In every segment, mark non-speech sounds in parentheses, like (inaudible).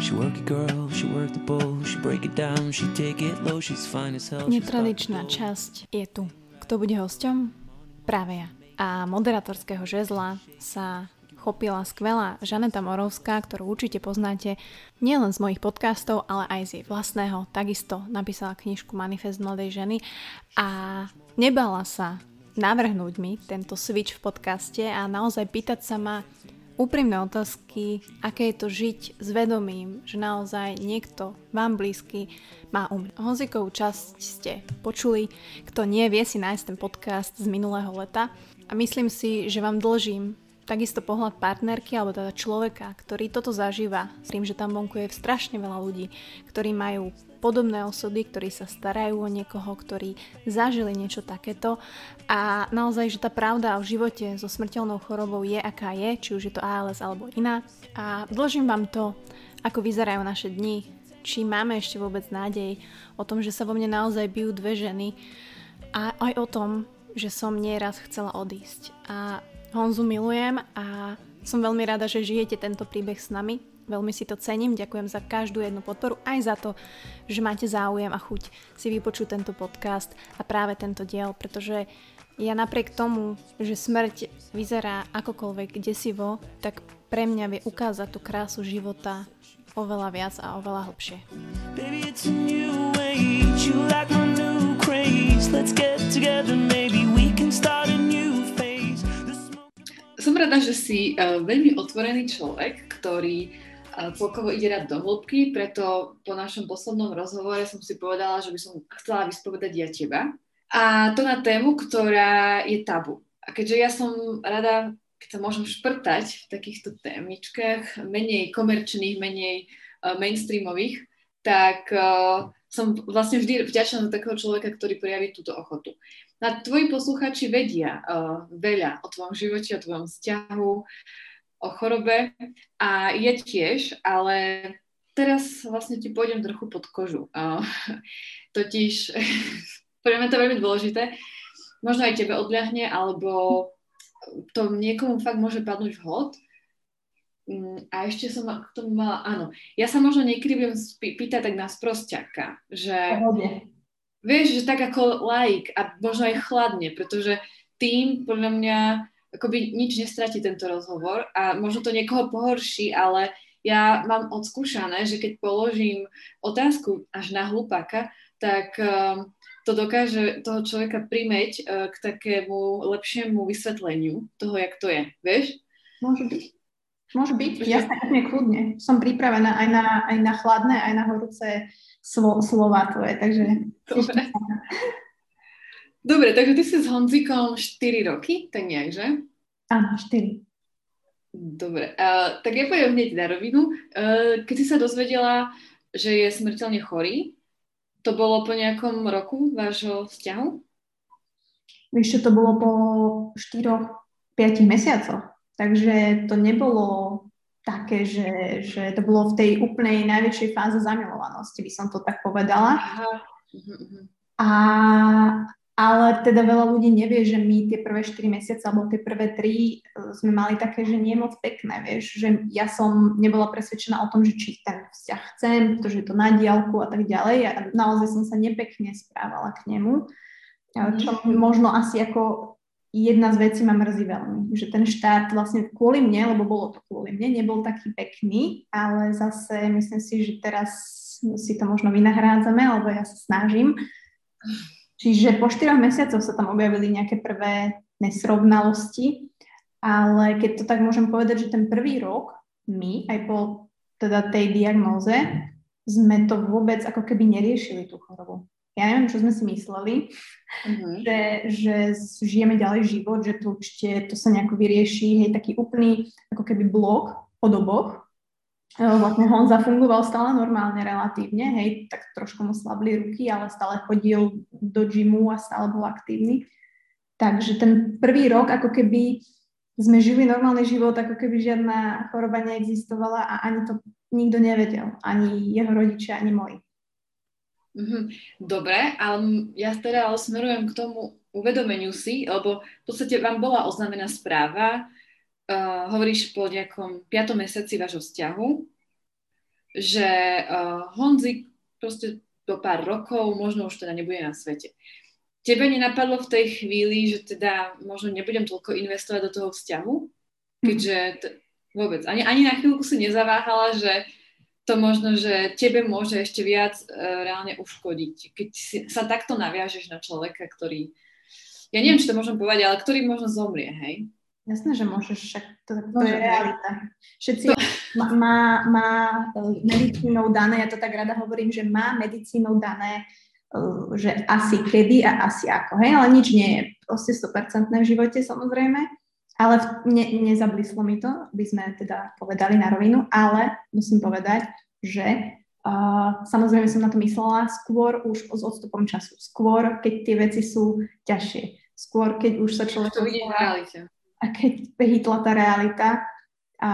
She work it girl, she work the bowl, she break it down, she take it low, she's fine as hell. Netradičná časť je tu. Kto bude hosťom? Práve ja. A moderatorského žezla sa chopila skvelá Žaneta Morovská, ktorú určite poznáte nielen z mojich podcastov, ale aj z jej vlastného. Takisto napísala knižku Manifest mladej ženy a nebala sa navrhnúť mi tento switch v podcaste a naozaj pýtať sa ma, úprimné otázky, aké je to žiť s vedomím, že naozaj niekto vám blízky má umrieť. Hozikovú časť ste počuli, kto nie, vie si nájsť ten podcast z minulého leta a myslím si, že vám dlžím takisto pohľad partnerky alebo teda človeka, ktorý toto zažíva. S tým, že tam vonku je strašne veľa ľudí, ktorí majú podobné osoby, ktorí sa starajú o niekoho, ktorí zažili niečo takéto. A naozaj, že tá pravda o živote so smrteľnou chorobou je aká je, či už je to ALS alebo iná. A dlžím vám to, ako vyzerajú naše dni, či máme ešte vôbec nádej o tom, že sa vo mne naozaj bijú dve ženy a aj o tom, že som nieraz chcela odísť. A Honzu milujem a som veľmi rada, že žijete tento príbeh s nami Veľmi si to cením, ďakujem za každú jednu podporu, aj za to, že máte záujem a chuť si vypočuť tento podcast a práve tento diel, pretože ja napriek tomu, že smrť vyzerá akokoľvek desivo, tak pre mňa vie ukázať tú krásu života oveľa viac a oveľa hlbšie. Baby, it's a new age, you like. Som rada, že si uh, veľmi otvorený človek, ktorý celkovo ide rád do hĺbky, preto po našom poslednom rozhovore som si povedala, že by som chcela vyspovedať ja teba. A to na tému, ktorá je tabu. A keďže ja som rada, keď sa môžem šprtať v takýchto témičkách, menej komerčných, menej uh, mainstreamových, tak som vlastne vždy vďačná za takého človeka, ktorý prejaví túto ochotu. Na tvoji posluchači vedia uh, veľa o tvojom živote, o tvojom vzťahu, o chorobe a je tiež, ale teraz vlastne ti pôjdem trochu pod kožu. Uh, totiž, (laughs) pre mňa to veľmi dôležité, možno aj tebe odľahne, alebo to niekomu fakt môže padnúť vhod. Mm, a ešte som k tomu mala, áno, ja sa možno niekedy budem pýtať tak na sprosťaka, že vieš, že tak ako laik a možno aj chladne, pretože tým podľa mňa akoby nič nestratí tento rozhovor a možno to niekoho pohorší, ale ja mám odskúšané, že keď položím otázku až na hlupáka, tak um, to dokáže toho človeka primeť uh, k takému lepšiemu vysvetleniu toho, jak to je. Vieš? Môže byť. Môže byť, ja sa úplne kľudne. Som pripravená aj na, aj na chladné, aj na horúce slo, slova tvoje, takže... Dobre. Dobre, takže ty si s Honzikom 4 roky, tak nejak, že? Áno, 4. Dobre, uh, tak ja poviem hneď na rovinu. Uh, keď si sa dozvedela, že je smrteľne chorý, to bolo po nejakom roku vášho vzťahu? Víš, to bolo po 4-5 mesiacoch. Takže to nebolo také, že, že to bolo v tej úplnej najväčšej fáze zamilovanosti, by som to tak povedala. Aha. Uh-huh, uh-huh. A, ale teda veľa ľudí nevie, že my tie prvé 4 mesiace alebo tie prvé 3 e, sme mali také, že nie moc pekné, vieš, že ja som nebola presvedčená o tom, že či ten vzťah chcem, pretože je to na diálku a tak ďalej a naozaj som sa nepekne správala k nemu, e, čo mhm. možno asi ako jedna z vecí ma mrzí veľmi, že ten štát vlastne kvôli mne, lebo bolo to kvôli mne, nebol taký pekný, ale zase myslím si, že teraz si to možno vynahrádzame, alebo ja sa snažím Čiže po 4 mesiacoch sa tam objavili nejaké prvé nesrovnalosti, ale keď to tak môžem povedať, že ten prvý rok my aj po teda tej diagnóze sme to vôbec ako keby neriešili tú chorobu. Ja neviem, čo sme si mysleli, uh-huh. že, že žijeme ďalej život, že to určite to sa nejako vyrieši, hej, taký úplný ako keby blok od oboch, vlastne Honza fungoval stále normálne relatívne, hej, tak trošku mu slabli ruky, ale stále chodil do gymu a stále bol aktívny. Takže ten prvý rok, ako keby sme žili normálny život, ako keby žiadna choroba neexistovala a ani to nikto nevedel, ani jeho rodičia, ani moji. Mhm. Dobre, ale ja teda smerujem k tomu uvedomeniu si, lebo v podstate vám bola oznámená správa, uh, hovoríš po nejakom piatom mesiaci vášho vzťahu že uh, Honzik proste do pár rokov možno už teda nebude na svete. Tebe nenapadlo v tej chvíli, že teda možno nebudem toľko investovať do toho vzťahu? Keďže t- vôbec, ani, ani na chvíľku si nezaváhala, že to možno, že tebe môže ešte viac uh, reálne uškodiť. Keď si, sa takto naviažeš na človeka, ktorý, ja neviem, či to môžem povedať, ale ktorý možno zomrie, hej? Jasné, že môžeš, však to, to je realita. Všetci to... má, má, e, medicínou dané, ja to tak rada hovorím, že má medicínou dané, e, že asi kedy a asi ako, hej, ale nič nie je. Proste 100% v živote samozrejme, ale ne, nezablislo mi to, by sme teda povedali na rovinu, ale musím povedať, že uh, samozrejme som na to myslela skôr už s odstupom času, skôr keď tie veci sú ťažšie, skôr keď už sa človek... To vidíš v realite a keď prehýtla tá realita. A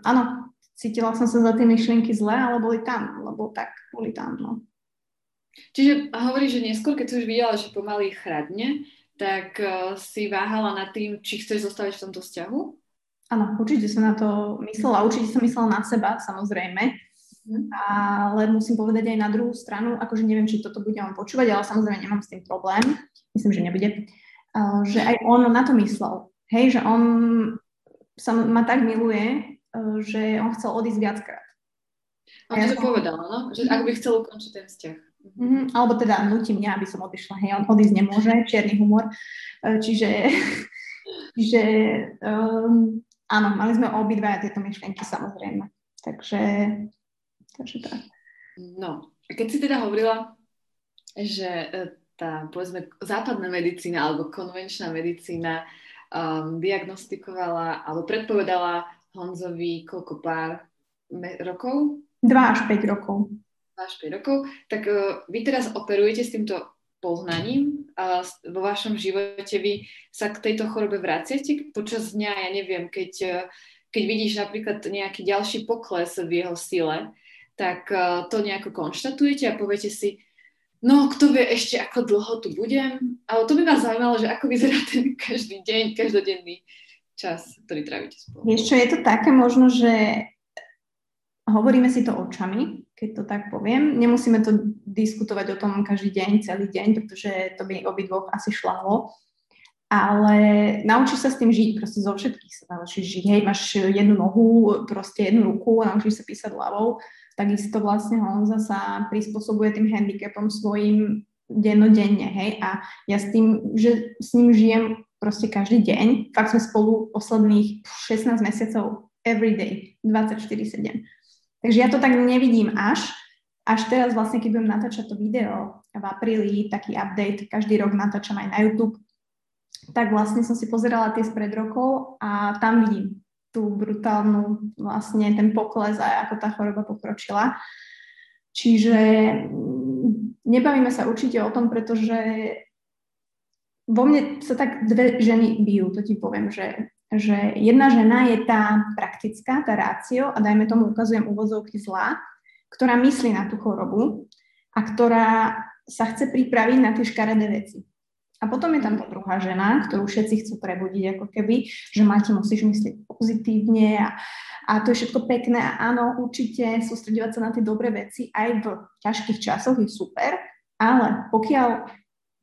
áno, cítila som sa za tie myšlienky zle, ale boli tam, lebo tak boli tam, no. Čiže hovorí, že neskôr, keď si už videla, že pomaly chradne, tak uh, si váhala nad tým, či chceš zostaviť v tomto vzťahu? Áno, určite som na to myslela. Určite som myslela na seba, samozrejme. Mm. Ale musím povedať aj na druhú stranu, akože neviem, či toto bude on počúvať, ale samozrejme nemám s tým problém. Myslím, že nebude. Uh, že aj on na to myslel. Hej, že on sa ma tak miluje, eh, že on chcel odísť viackrát. A ja to som... povedala, no? Že ak by chcel ukončiť ten vzťah. Mm-hmm. Alebo teda nutí mňa, aby som odišla. Hej, on odísť nemôže, čierny humor. Eh, čiže, (laughs) čiže um, áno, mali sme obidva tieto myšlienky samozrejme. Takže, takže tak. No, keď si teda hovorila, že eh, tá, povedzme, západná medicína alebo konvenčná medicína um, diagnostikovala alebo predpovedala Honzovi koľko pár me- rokov? 2 až 5 rokov. 2 až 5 rokov. Tak uh, vy teraz operujete s týmto poznaním a vo vašom živote vy sa k tejto chorobe vraciate počas dňa, ja neviem, keď, uh, keď vidíš napríklad nejaký ďalší pokles v jeho sile, tak uh, to nejako konštatujete a poviete si, No, kto vie ešte, ako dlho tu budem. Ale to by vás zaujímalo, že ako vyzerá ten každý deň, každodenný čas, ktorý trávite spolu. Čo, je to také možno, že hovoríme si to očami, keď to tak poviem. Nemusíme to diskutovať o tom každý deň, celý deň, pretože to by obidvoch asi šlalo. Ale naučíš sa s tým žiť, proste zo všetkých sa naučíš žiť. Hej, máš jednu nohu, proste jednu ruku, naučíš sa písať ľavou takisto vlastne Honza sa prispôsobuje tým handicapom svojim dennodenne, hej, a ja s tým, že s ním žijem proste každý deň, fakt sme spolu posledných 16 mesiacov every day, 24-7. Takže ja to tak nevidím až, až teraz vlastne, keď budem natáčať to video v apríli, taký update, každý rok natáčam aj na YouTube, tak vlastne som si pozerala tie spred rokov a tam vidím tú brutálnu vlastne ten pokles a ako tá choroba pokročila. Čiže mm, nebavíme sa určite o tom, pretože vo mne sa tak dve ženy bijú, to ti poviem, že, že jedna žena je tá praktická, tá rácio a dajme tomu ukazujem úvozovky zla, ktorá myslí na tú chorobu a ktorá sa chce pripraviť na tie škaredé veci. A potom je tam tá druhá žena, ktorú všetci chcú prebudiť, ako keby, že máte, musíš myslieť pozitívne a, a to je všetko pekné a áno, určite sústredovať sa na tie dobré veci aj v ťažkých časoch je super, ale pokiaľ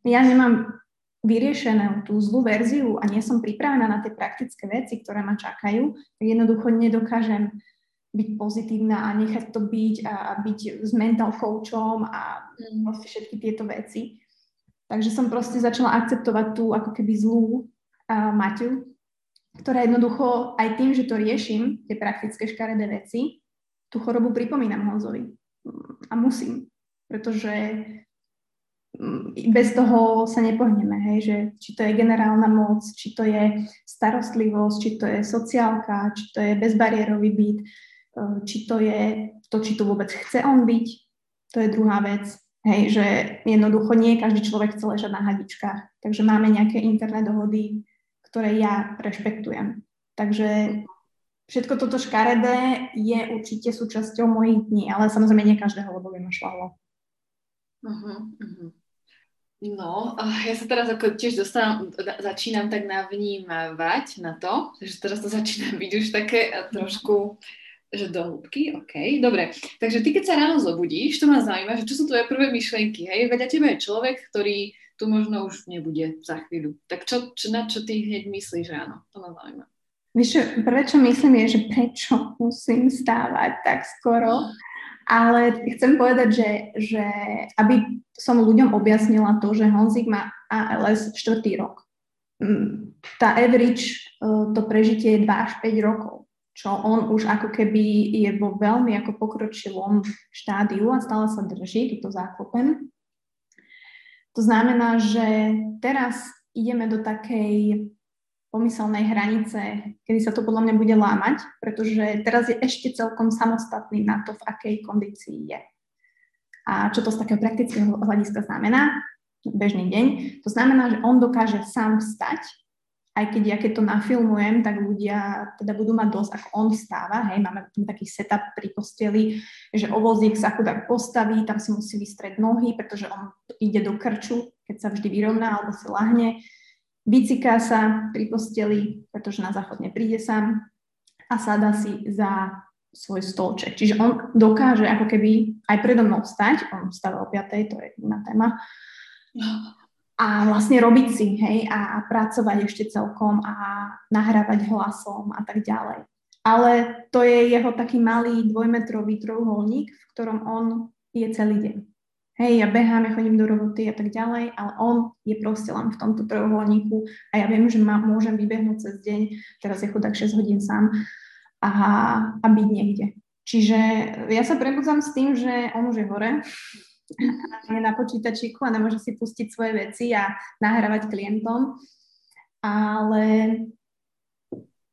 ja nemám vyriešenú tú zlú verziu a nie som pripravená na tie praktické veci, ktoré ma čakajú, tak jednoducho nedokážem byť pozitívna a nechať to byť a, a byť s mental coachom a mm. všetky tieto veci. Takže som proste začala akceptovať tú ako keby zlú uh, Maťu, ktorá jednoducho aj tým, že to riešim, tie praktické škaredé veci, tú chorobu pripomínam Honzovi. A musím, pretože mm, bez toho sa nepohneme, hej, že či to je generálna moc, či to je starostlivosť, či to je sociálka, či to je bezbariérový byt, či to je to, či to vôbec chce on byť, to je druhá vec. Hej, že jednoducho nie každý človek chce ležať na hadičkách. Takže máme nejaké interné dohody, ktoré ja rešpektujem. Takže všetko toto škaredé je určite súčasťou mojich dní, ale samozrejme nie každého, lebo ma šlalo. Uh-huh, uh-huh. No, ja sa teraz ako tiež dostávam, začínam tak navnímavať na to, že teraz to (laughs) začína byť už také trošku že do hĺbky, OK, dobre. Takže ty, keď sa ráno zobudíš, to ma zaujíma, že čo sú tvoje prvé myšlienky, hej? Veď tebe je človek, ktorý tu možno už nebude za chvíľu. Tak čo, čo, na čo ty hneď myslíš ráno? To ma zaujíma. Víš, prvé, čo myslím, je, že prečo musím stávať tak skoro. Ale chcem povedať, že, že aby som ľuďom objasnila to, že Honzik má ALS štvrtý rok. Mm, tá average, e, to prežitie je 2 až 5 rokov čo on už ako keby je vo veľmi ako pokročilom štádiu a stále sa drží, keď to záklopem. To znamená, že teraz ideme do takej pomyselnej hranice, kedy sa to podľa mňa bude lámať, pretože teraz je ešte celkom samostatný na to, v akej kondícii je. A čo to z takého praktického hľadiska znamená? Bežný deň. To znamená, že on dokáže sám vstať aj keď ja keď to nafilmujem, tak ľudia teda budú mať dosť, ako on vstáva, hej, máme tu taký setup pri posteli, že ovozík sa chudák postaví, tam si musí vystrieť nohy, pretože on ide do krču, keď sa vždy vyrovná alebo si lahne, vyciká sa pri posteli, pretože na záchod nepríde sám a sadá si za svoj stolček. Čiže on dokáže ako keby aj predo mnou vstať, on vstáva o 5, to je iná téma, (laughs) a vlastne robiť si, hej, a, pracovať ešte celkom a nahrávať hlasom a tak ďalej. Ale to je jeho taký malý dvojmetrový trojuholník, v ktorom on je celý deň. Hej, ja behám, ja chodím do roboty a tak ďalej, ale on je proste len v tomto trojuholníku a ja viem, že ma, môžem vybehnúť cez deň, teraz je chudák 6 hodín sám a, a byť niekde. Čiže ja sa prebudzam s tým, že on už je hore, na počítačiku a nemôže si pustiť svoje veci a nahrávať klientom. Ale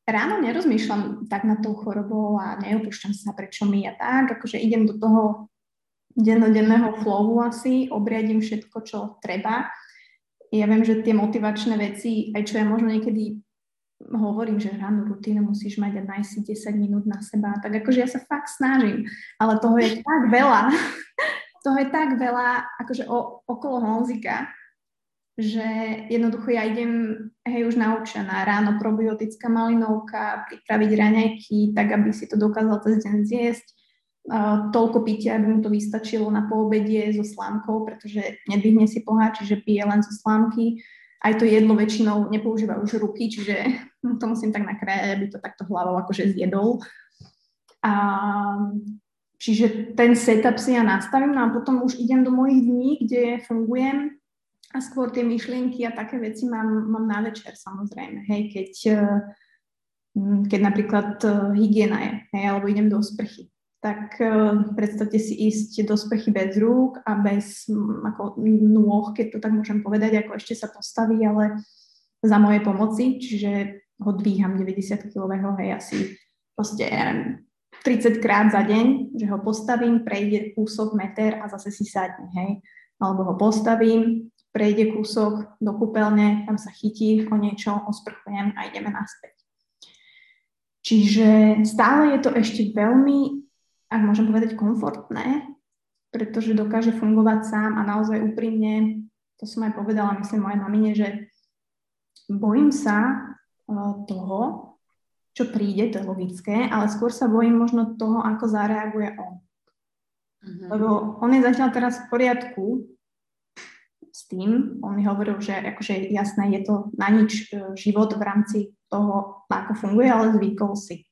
ráno nerozmýšľam tak nad tou chorobou a neopúšťam sa, prečo mi a tak. Akože idem do toho dennodenného flowu asi, obriadím všetko, čo treba. Ja viem, že tie motivačné veci, aj čo ja možno niekedy hovorím, že ráno rutínu musíš mať a nájsť si 10 minút na seba. Tak akože ja sa fakt snažím, ale toho je tak veľa, toho je tak veľa akože o, okolo Honzika, že jednoducho ja idem, hej, už naučená, ráno probiotická malinovka, pripraviť raňajky, tak aby si to dokázal cez deň zjesť, uh, toľko pitia, aby mu to vystačilo na poobedie so slámkou, pretože nedvihne si pohár, čiže pije len zo slámky. Aj to jedlo väčšinou nepoužíva už ruky, čiže (laughs) to musím tak nakrájať, aby to takto hlavou akože zjedol. A Čiže ten setup si ja nastavím no a potom už idem do mojich dní, kde fungujem a skôr tie myšlienky a také veci mám, mám na večer samozrejme. Hej, keď, eh, keď napríklad eh, hygiena je, hej, alebo idem do sprchy, tak eh, predstavte si ísť do sprchy bez rúk a bez mm, ako, nôh, keď to tak môžem povedať, ako ešte sa postaví, ale za moje pomoci, čiže ho dvíham 90 kg, hej, asi proste, 30 krát za deň, že ho postavím, prejde kúsok, meter a zase si sadne, hej. Alebo ho postavím, prejde kúsok do kúpeľne, tam sa chytí o niečo, osprchujem a ideme naspäť. Čiže stále je to ešte veľmi, ak môžem povedať, komfortné, pretože dokáže fungovať sám a naozaj úprimne, to som aj povedala, myslím, mojej mamine, že bojím sa eh, toho, čo príde, to je logické, ale skôr sa bojím možno toho, ako zareaguje on. Mm-hmm. Lebo on je zatiaľ teraz v poriadku s tým, on mi hovoril, že akože jasné, je to na nič e, život v rámci toho, ako funguje, ale zvykol si.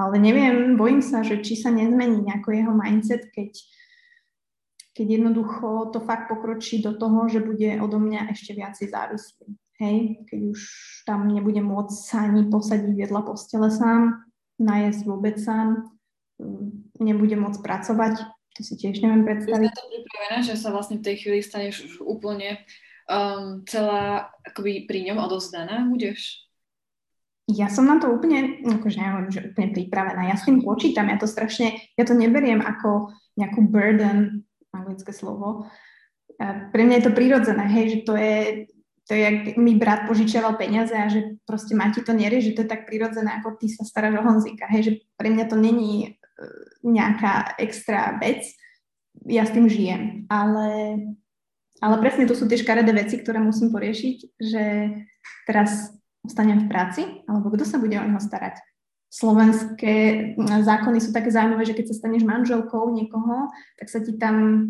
Ale neviem, bojím sa, že či sa nezmení nejako jeho mindset, keď, keď jednoducho to fakt pokročí do toho, že bude odo mňa ešte viacej závislý hej, keď už tam nebude môcť sa ani posadiť vedľa postele sám, najesť vôbec sám, mm, nebude môcť pracovať, to si tiež neviem predstaviť. Je to pripravená, že sa vlastne v tej chvíli staneš už úplne um, celá akoby pri ňom odozdaná budeš? Ja som na to úplne, akože neviem, že úplne pripravená. Ja s tým počítam, ja to strašne, ja to neberiem ako nejakú burden, anglické slovo. Pre mňa je to prirodzené, hej, že to je to je, jak mi brat požičiaval peniaze a že proste má ti to nerie, že to je tak prirodzené, ako ty sa staráš o Honzika. Hej, že pre mňa to není e, nejaká extra vec, ja s tým žijem, ale, ale presne to sú tie škaredé veci, ktoré musím poriešiť, že teraz ostanem v práci, alebo kto sa bude o neho starať? slovenské zákony sú také zaujímavé, že keď sa staneš manželkou niekoho, tak sa ti tam,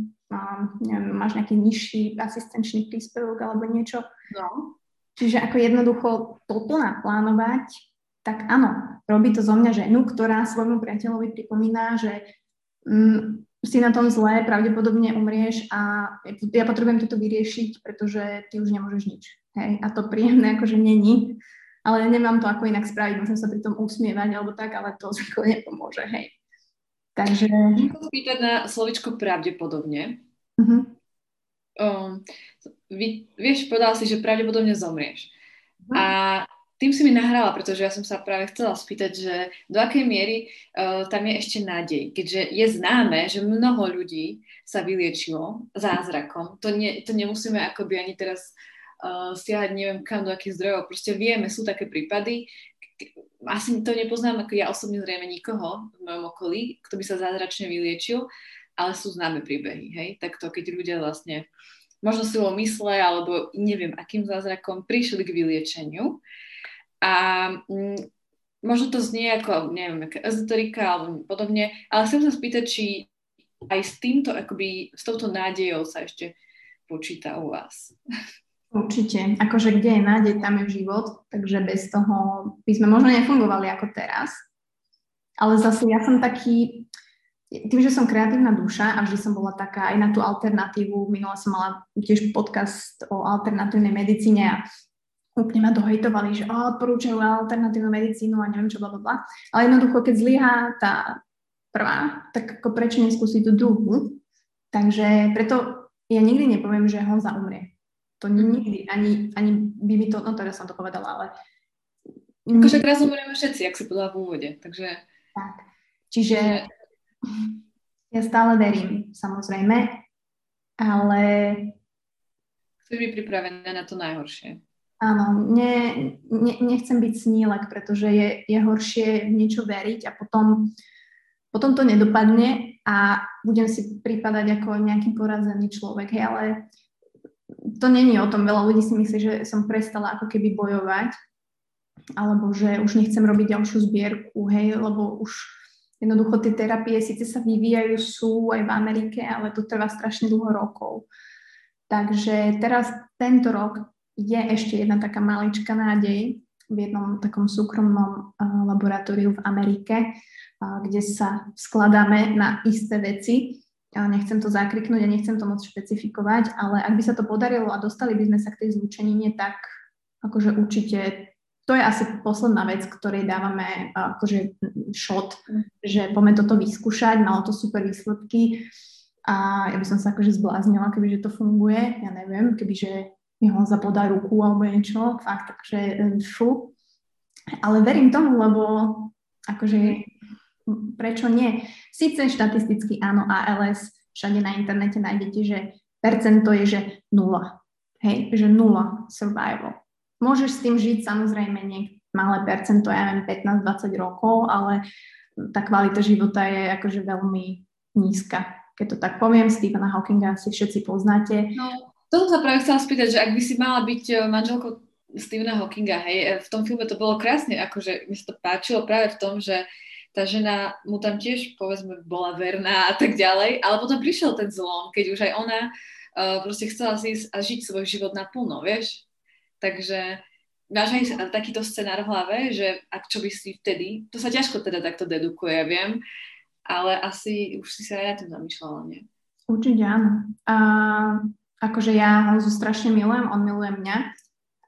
neviem, máš nejaký nižší asistenčný príspevok alebo niečo. No. Čiže ako jednoducho toto naplánovať, tak áno, robí to zo mňa ženu, ktorá svojmu priateľovi pripomína, že mm, si na tom zlé, pravdepodobne umrieš a ja potrebujem toto vyriešiť, pretože ty už nemôžeš nič. Hej? A to príjemné akože není, ale nemám to ako inak spraviť, môžem sa pri tom usmievať alebo tak, ale to (laughs) zvykle nepomôže, hej. Takže... Spýtať na slovičko pravdepodobne. Uh-huh. Um, vy, vieš, povedala si, že pravdepodobne zomrieš. Uh-huh. A tým si mi nahrala, pretože ja som sa práve chcela spýtať, že do akej miery uh, tam je ešte nádej, keďže je známe, že mnoho ľudí sa vyliečilo zázrakom. To, ne, to nemusíme akoby ani teraz uh, stiahať neviem kam, do akých zdrojov. Proste vieme, sú také prípady, asi to nepoznám, ako ja osobne zrejme nikoho v mojom okolí, kto by sa zázračne vyliečil, ale sú známe príbehy, hej? Takto, keď ľudia vlastne možno silou mysle alebo neviem akým zázrakom prišli k vyliečeniu a mm, možno to znie ako, neviem, aká ezoterika alebo podobne, ale chcem sa spýtať, či aj s týmto, akoby, s touto nádejou sa ešte počíta u vás. (laughs) Určite. Akože kde je nádej, tam je život, takže bez toho by sme možno nefungovali ako teraz. Ale zase ja som taký, tým, že som kreatívna duša a vždy som bola taká aj na tú alternatívu, minula som mala tiež podcast o alternatívnej medicíne a úplne ma dohejtovali, že oh, odporúčajú alternatívnu medicínu a neviem čo, bla, bla. Ale jednoducho, keď zlyhá tá prvá, tak ako prečo neskúsiť tú druhú? Takže preto ja nikdy nepoviem, že Honza umrie. To mhm. nikdy, ani, ani by mi to, no teraz som to povedala, ale... Akože teraz umrieme všetci, ak si povedala v úvode, takže... Tak. Čiže ja stále verím, samozrejme, ale... Chceš byť pripravená na to najhoršie. Áno, ne, ne, nechcem byť snílek, pretože je, je horšie v niečo veriť a potom, potom to nedopadne a budem si pripadať ako nejaký porazený človek. Hej, ale to není o tom. Veľa ľudí si myslí, že som prestala ako keby bojovať alebo že už nechcem robiť ďalšiu zbierku, hej, lebo už jednoducho tie terapie síce sa vyvíjajú, sú aj v Amerike, ale to trvá strašne dlho rokov. Takže teraz tento rok je ešte jedna taká maličká nádej v jednom takom súkromnom uh, laboratóriu v Amerike, uh, kde sa skladáme na isté veci. Nechcem to zakriknúť a nechcem to moc špecifikovať, ale ak by sa to podarilo a dostali by sme sa k tej zlúčenine, tak akože určite to je asi posledná vec, ktorej dávame akože shot, že poďme toto vyskúšať, malo to super výsledky a ja by som sa akože zbláznila, kebyže to funguje, ja neviem, kebyže mi Honza podá ruku alebo niečo, fakt, takže e, šu. Ale verím tomu, lebo akože prečo nie? Sice štatisticky áno, ALS, všade na internete nájdete, že percento je, že nula. Hej, že nula survival. Môžeš s tým žiť samozrejme nie malé percento, ja neviem, 15-20 rokov, ale tá kvalita života je akože veľmi nízka. Keď to tak poviem, Stephena Hawkinga si všetci poznáte. No, to som sa práve chcela spýtať, že ak by si mala byť e, manželkou Stephena Hawkinga, hej, e, v tom filme to bolo krásne, akože mi sa to páčilo práve v tom, že tá žena mu tam tiež, povedzme, bola verná a tak ďalej, ale potom prišiel ten zlom, keď už aj ona uh, proste chcela si ísť a žiť svoj život naplno, vieš? Takže máš aj takýto scenár v hlave, že ak čo by si vtedy, to sa ťažko teda takto dedukuje, ja viem, ale asi už si sa aj na tým zamýšľala, nie? Určite áno. A akože ja Honzu strašne milujem, on miluje mňa,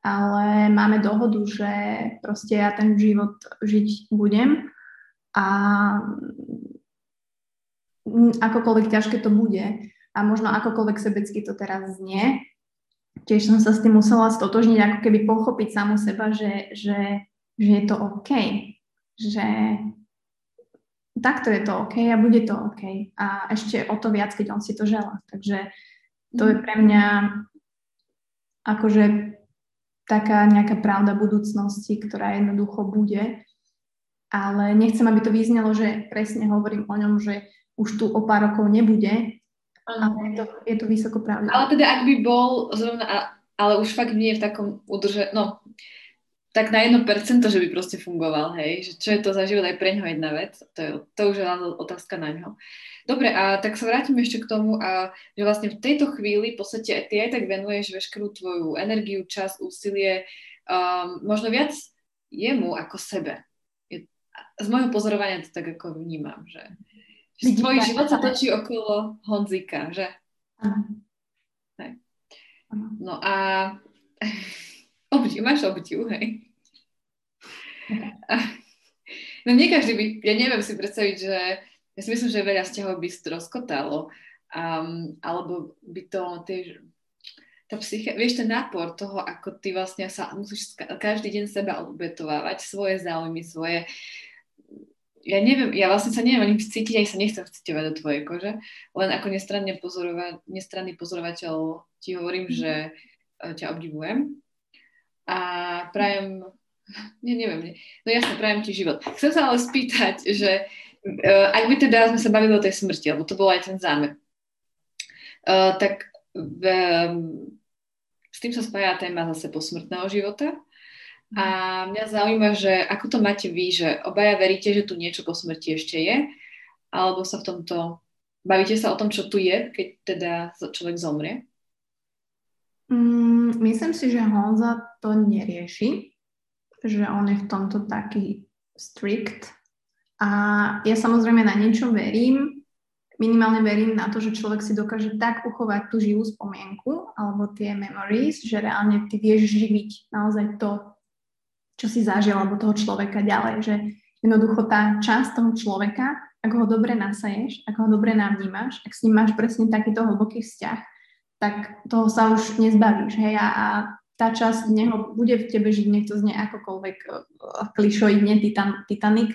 ale máme dohodu, že proste ja ten život žiť budem a akokoľvek ťažké to bude a možno akokoľvek sebecky to teraz znie, tiež som sa s tým musela stotožniť, ako keby pochopiť samu seba, že, že, že je to OK, že takto je to OK a bude to OK. A ešte o to viac, keď on si to žela. Takže to je pre mňa akože taká nejaká pravda budúcnosti, ktorá jednoducho bude. Ale nechcem, aby to vyznelo, že presne hovorím o ňom, že už tu o pár rokov nebude, ale je to, je to vysoko pravda. Ale teda ak by bol zrovna, ale už fakt nie je v takom udrže, no, tak na 1%, že by proste fungoval, hej, že čo je to za život aj pre ňoho jedna vec, to, je, to už je otázka na ňo. Dobre, a tak sa vrátim ešte k tomu, a, že vlastne v tejto chvíli v podstate ty aj tak venuješ veškerú tvoju energiu, čas, úsilie, um, možno viac jemu ako sebe. Z môjho pozorovania to tak ako vnímam, že, že tvoj život sa točí okolo Honzika, že? No a (laughs) obdiv, máš obdiv, hej? (laughs) No nie každý by, ja neviem si predstaviť, že ja si myslím, že veľa vzťahov by stroskotalo, um, alebo by to, tie, tá psyche, vieš, ten nápor toho, ako ty vlastne sa musíš každý deň seba obetovávať, svoje záujmy, svoje, ja neviem, ja vlastne sa neviem ani cítiť, aj sa nechcem vcitovať do tvojej kože, len ako pozorova- nestranný pozorovateľ ti hovorím, mm. že uh, ťa obdivujem a prajem, (laughs) ne, neviem, no jasne, prajem ti život. Chcem sa ale spýtať, že uh, ak by teda sme sa bavili o tej smrti, lebo to bol aj ten zámer, uh, tak um, tým sa spája téma zase posmrtného života. A mňa zaujíma, že ako to máte vy, že obaja veríte, že tu niečo po smrti ešte je, alebo sa v tomto, bavíte sa o tom, čo tu je, keď teda človek zomrie? Mm, myslím si, že Honza to nerieši, že on je v tomto taký strict. A ja samozrejme na niečo verím, minimálne verím na to, že človek si dokáže tak uchovať tú živú spomienku alebo tie memories, že reálne ty vieš živiť naozaj to, čo si zažil alebo toho človeka ďalej, že jednoducho tá časť toho človeka, ak ho dobre nasaješ, ak ho dobre navnímaš, ak s ním máš presne takýto hlboký vzťah, tak toho sa už nezbavíš, hej, a, a tá časť neho bude v tebe žiť, nech to znie akokoľvek uh, klišoidne, titan, Titanic,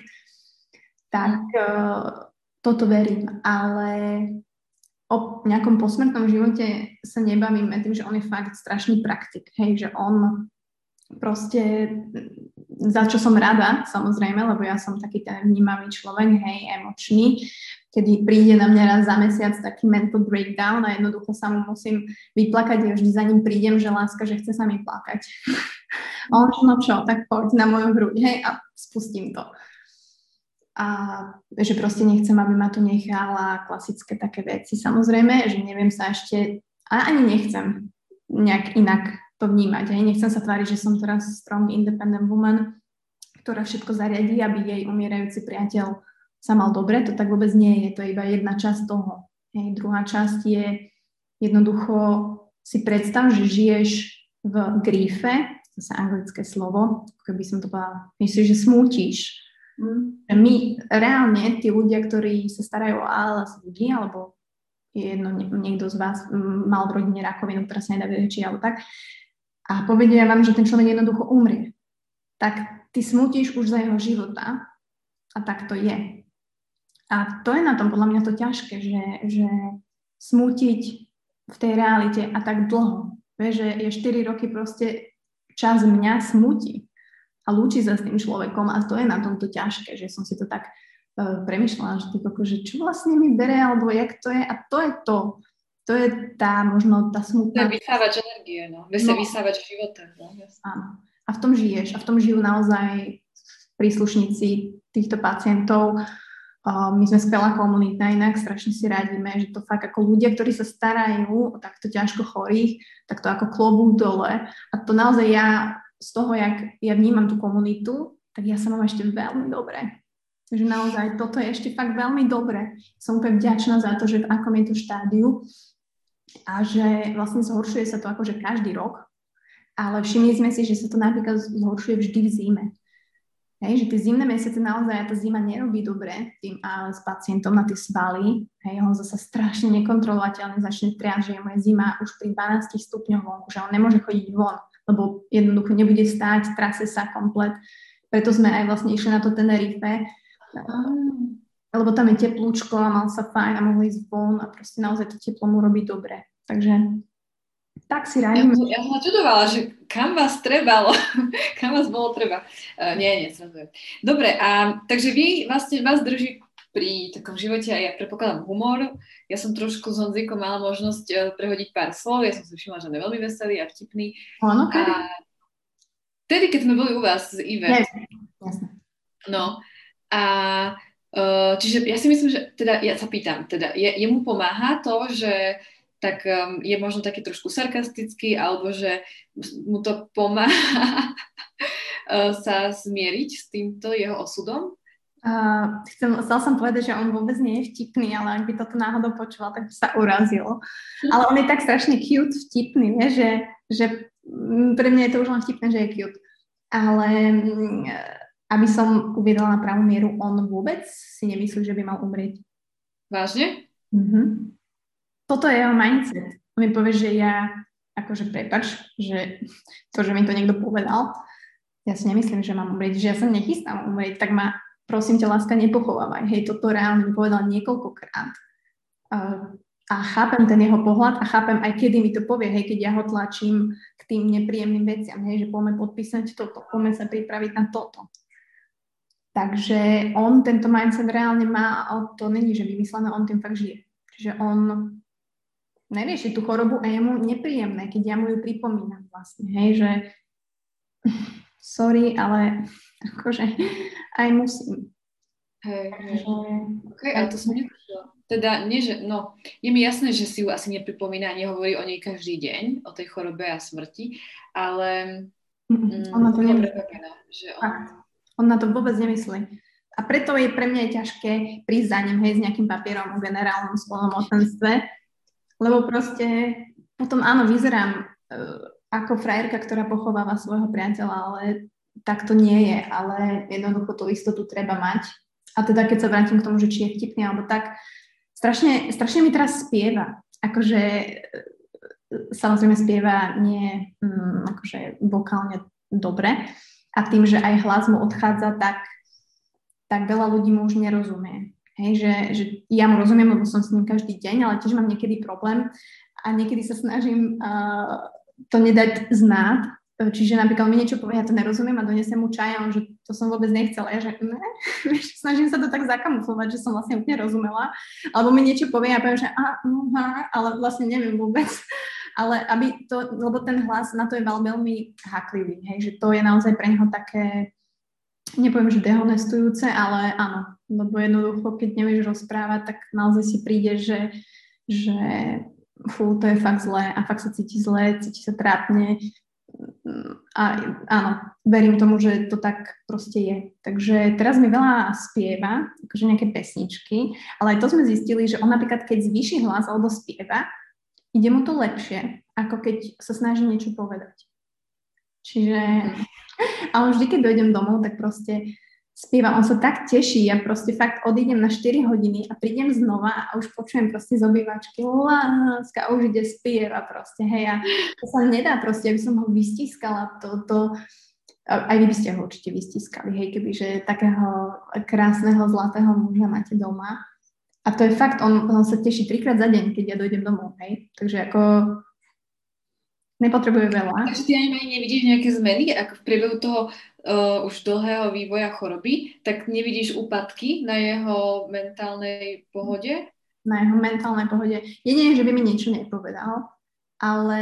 tak uh, toto verím, ale o nejakom posmrtnom živote sa nebavíme tým, že on je fakt strašný praktik, hej, že on proste, za čo som rada, samozrejme, lebo ja som taký ten vnímavý človek, hej, emočný, kedy príde na mňa raz za mesiac taký mental breakdown a jednoducho sa mu musím vyplakať a vždy za ním prídem, že láska, že chce sa mi plakať. (laughs) a on, no čo, tak poď na moju hruď, hej, a spustím to. A že proste nechcem, aby ma tu nechala klasické také veci. Samozrejme, že neviem sa ešte, a ani nechcem nejak inak to vnímať. Hej. Nechcem sa tváriť, že som teraz strong independent woman, ktorá všetko zariadí, aby jej umierajúci priateľ sa mal dobre. To tak vôbec nie je. To je iba jedna časť toho. Hej. Druhá časť je jednoducho si predstav, že žiješ v grífe, sa anglické slovo, keby som to povedala, myslíš, že smútiš. Mm. My reálne, tí ľudia, ktorí sa starajú o ALS ľudí, alebo jedno, niekto z vás mal v rodine rakovinu, ktorá sa nedá vyliečiť, alebo tak, a povedia vám, že ten človek jednoducho umrie, tak ty smutíš už za jeho života a tak to je. A to je na tom podľa mňa to ťažké, že, že smútiť v tej realite a tak dlho. Vieš, že je 4 roky proste čas mňa smutí a lúči sa s tým človekom a to je na tomto ťažké, že som si to tak uh, premyšľala, že, ty, že čo vlastne mi bere, alebo jak to je a to je to, to je tá možno tá smutná... To je vysávač energie, no. Vie sa no. vysávač života. No, Áno. A v tom žiješ. A v tom žijú naozaj príslušníci týchto pacientov. Uh, my sme skvelá komunita, inak strašne si radíme, že to fakt ako ľudia, ktorí sa starajú o takto ťažko chorých, tak to ako klobúk dole. A to naozaj ja z toho, jak ja vnímam tú komunitu, tak ja sa mám ešte veľmi dobre. Takže naozaj toto je ešte fakt veľmi dobre. Som úplne vďačná za to, že v akom je to štádiu a že vlastne zhoršuje sa to akože každý rok, ale všimli sme si, že sa to napríklad zhoršuje vždy v zime. Hej, že tie zimné mesiace naozaj tá zima nerobí dobre tým a s pacientom na tie svaly. Hej, on zase strašne nekontrolovateľne začne triať, že je moje zima už pri 12 stupňoch vonku, že on nemôže chodiť von, lebo jednoducho nebude stáť, trase sa komplet. Preto sme aj vlastne išli na to Tenerife, lebo tam je teplúčko a mal sa fajn a mohli ísť von a proste naozaj to teplo mu robí dobre. Takže tak si radím. Ja, ja som čudovala, že kam vás trebalo, (laughs) kam vás bolo treba. Uh, nie, nie, samozrejme. Dobre, a takže vy vlastne vás drží pri takom živote aj ja predpokladám humor. Ja som trošku s Honzikom mala možnosť uh, prehodiť pár slov, ja som si všimla, že on je veľmi veselý a vtipný. Áno, a, Vtedy, keď sme boli u vás z. Jasne. No a uh, čiže ja si myslím, že teda ja sa pýtam, teda je, jemu pomáha to, že tak um, je možno taký trošku sarkastický, alebo že mu to pomáha (laughs) sa zmieriť s týmto jeho osudom? Uh, chcem, chcel som povedať, že on vôbec nie je vtipný, ale ak by toto náhodou počúval, tak by sa urazilo. Ale on je tak strašne cute vtipný, vie, že, že pre mňa je to už len vtipné, že je cute. Ale mm, aby som uviedla na pravú mieru, on vôbec si nemyslí, že by mal umrieť. Vážne? Mm-hmm. Toto je jeho mindset. On mi povie, že ja, akože prepač, že to, že mi to niekto povedal, ja si nemyslím, že mám umrieť, že ja sa nechystám umrieť, tak ma prosím ťa, láska, nepochovávaj. Hej, toto reálne mi povedal niekoľkokrát. Uh, a chápem ten jeho pohľad a chápem aj, kedy mi to povie, hej, keď ja ho tlačím k tým nepríjemným veciam, hej, že poďme podpísať toto, poďme sa pripraviť na toto. Takže on tento mindset reálne má a to není, že vymyslené, on tým fakt žije. Čiže on nerieši tú chorobu a je mu nepríjemné, keď ja mu ju pripomínam vlastne, hej, že (laughs) sorry, ale akože aj musím. Hej, hej. OK, ale to som nepočula. Teda, nie, že, no, je mi jasné, že si ju asi nepripomína nehovorí o nej každý deň, o tej chorobe a smrti, ale mm, on, na to že on... on na to vôbec nemyslí. A preto je pre mňa ťažké prísť za ním, hej, s nejakým papierom o generálnom spolnomocenstve, lebo proste potom áno, vyzerám uh, ako frajerka, ktorá pochováva svojho priateľa, ale tak to nie je, ale jednoducho tú istotu treba mať. A teda keď sa vrátim k tomu, že či je vtipný alebo tak, strašne, strašne mi teraz spieva. Akože e, samozrejme spieva nie mm, akože vokálne dobre a tým, že aj hlas mu odchádza, tak, tak veľa ľudí mu už nerozumie. Hej, že, že ja mu rozumiem, lebo som s ním každý deň, ale tiež mám niekedy problém a niekedy sa snažím uh, to nedať znát, Čiže napríklad mi niečo povie, ja to nerozumiem a donesem mu čaj a on, že to som vôbec nechcela. Ja, že ne, (laughs) snažím sa to tak zakamuflovať, že som vlastne úplne rozumela. Alebo mi niečo povie a poviem, že a, uh, ale vlastne neviem vôbec. (laughs) Ale aby to, lebo ten hlas na to je veľmi haklivý, hej, že to je naozaj pre neho také, nepoviem, že dehonestujúce, ale áno, lebo jednoducho, keď nevieš rozprávať, tak naozaj si príde, že, že fú, to je fakt zlé a fakt sa cíti zlé, cíti sa trápne, a áno, verím tomu, že to tak proste je. Takže teraz mi veľa spieva, akože nejaké pesničky, ale aj to sme zistili, že on napríklad keď zvýši hlas alebo spieva, ide mu to lepšie, ako keď sa snaží niečo povedať. Čiže, ale vždy, keď dojdem domov, tak proste spieva, on sa tak teší, ja proste fakt odídem na 4 hodiny a prídem znova a už počujem proste z obývačky láska a už ide spieva proste, hej, a to sa nedá proste, aby som ho vystiskala, to, to, aj vy by ste ho určite vystiskali, hej, kebyže takého krásneho zlatého muža máte doma. A to je fakt, on, on sa teší trikrát za deň, keď ja dojdem domov, hej. Takže ako nepotrebuje veľa. Takže ty ani nevidíš nejaké zmeny, ako v priebehu toho uh, už dlhého vývoja choroby, tak nevidíš úpadky na jeho mentálnej pohode? Na jeho mentálnej pohode. Jedine, že by mi niečo nepovedal, ale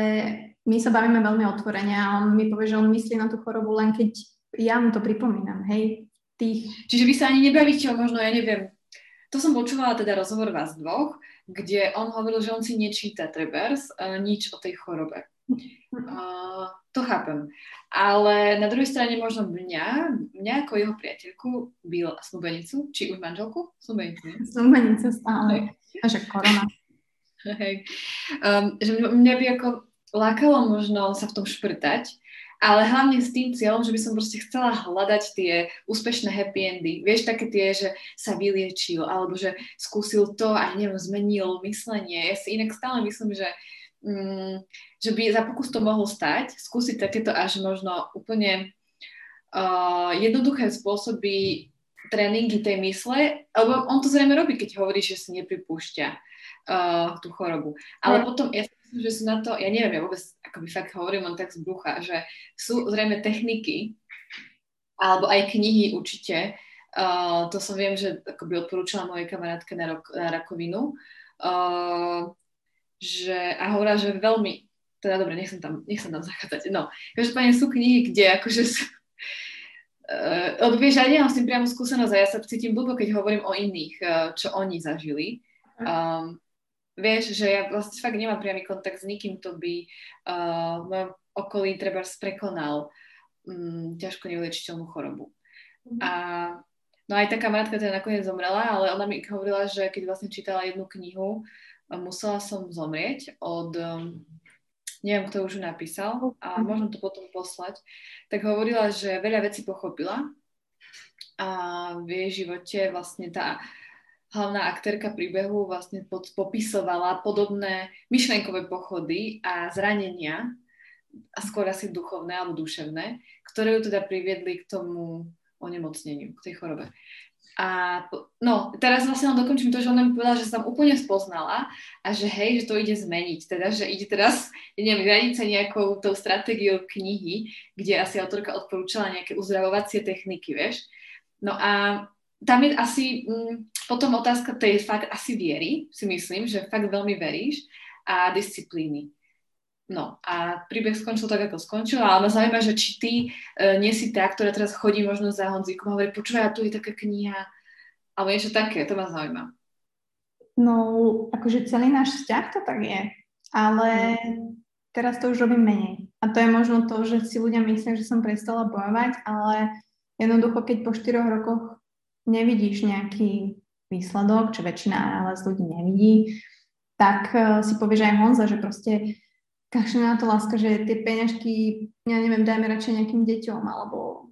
my sa bavíme veľmi otvorene a on mi povie, že on myslí na tú chorobu len keď ja mu to pripomínam, hej. Tých... Čiže vy sa ani nebavíte o možno, ja neviem, to som počúvala teda rozhovor vás dvoch, kde on hovoril, že on si nečíta trebers uh, nič o tej chorobe. (laughs) Uh, to chápem. Ale na druhej strane možno mňa, mňa ako jeho priateľku, byl snúbenicu, či už manželku? Snúbenicu, nie? Snúbenicu stále. A že korona. (laughs) Hej. Um, že mňa by ako lákalo možno sa v tom šprtať, ale hlavne s tým cieľom, že by som proste chcela hľadať tie úspešné happy endy. Vieš, také tie, že sa vyliečil, alebo že skúsil to a neviem, zmenil myslenie. Ja si inak stále myslím, že mm, že by za pokus to mohol stať, skúsiť takéto až možno úplne uh, jednoduché spôsoby tréningy tej mysle, lebo on to zrejme robí, keď hovorí, že si nepripúšťa uh, tú chorobu. Ale no. potom, ja si myslím, že sú na to, ja neviem, ja vôbec akoby fakt hovorím on tak z brucha, že sú zrejme techniky, alebo aj knihy určite, uh, to som viem, že akoby odporúčala mojej kamarátke na, rok, na rakovinu, uh, že, a hovorila, že veľmi teda dobre, nechcem tam, nechcem tam zachádzať. No, každopádne sú knihy, kde akože sú, uh, vieš, ja nemám s tým priamo skúsenosť a ja sa cítim blbo, keď hovorím o iných, uh, čo oni zažili. Um, vieš, že ja vlastne fakt nemám priamy kontakt s nikým, kto by uh, v mojom okolí treba prekonal um, ťažko neulečiteľnú chorobu. Mm. A no aj tá kamarátka teda nakoniec zomrela, ale ona mi hovorila, že keď vlastne čítala jednu knihu, musela som zomrieť od um, neviem, kto už ju napísal a môžem to potom poslať, tak hovorila, že veľa vecí pochopila a v jej živote vlastne tá hlavná aktérka príbehu vlastne pod, popisovala podobné myšlenkové pochody a zranenia, a skôr asi duchovné alebo duševné, ktoré ju teda priviedli k tomu onemocneniu, k tej chorobe. A no, teraz vlastne len dokončím to, že ona mi povedala, že sa tam úplne spoznala a že hej, že to ide zmeniť. Teda, že ide teraz, neviem, riadiť sa nejakou tou stratégiou knihy, kde asi autorka odporúčala nejaké uzdravovacie techniky, vieš. No a tam je asi m, mm, potom otázka tej fakt asi viery, si myslím, že fakt veľmi veríš a disciplíny. No a príbeh skončil tak, ako skončil, ale ma zaujíma, že či ty e, nie si tá, ktorá teraz chodí možno za Honzíkom a hovorí, počúvaj, tu je taká kniha, alebo niečo také, to ma zaujíma. No, akože celý náš vzťah to tak je, ale teraz to už robím menej. A to je možno to, že si ľudia myslia, že som prestala bojovať, ale jednoducho, keď po štyroch rokoch nevidíš nejaký výsledok, čo väčšina ale z ľudí nevidí, tak uh, si povieš aj Honza, že proste kašne na to láska, že tie peňažky, ja neviem, dajme radšej nejakým deťom, alebo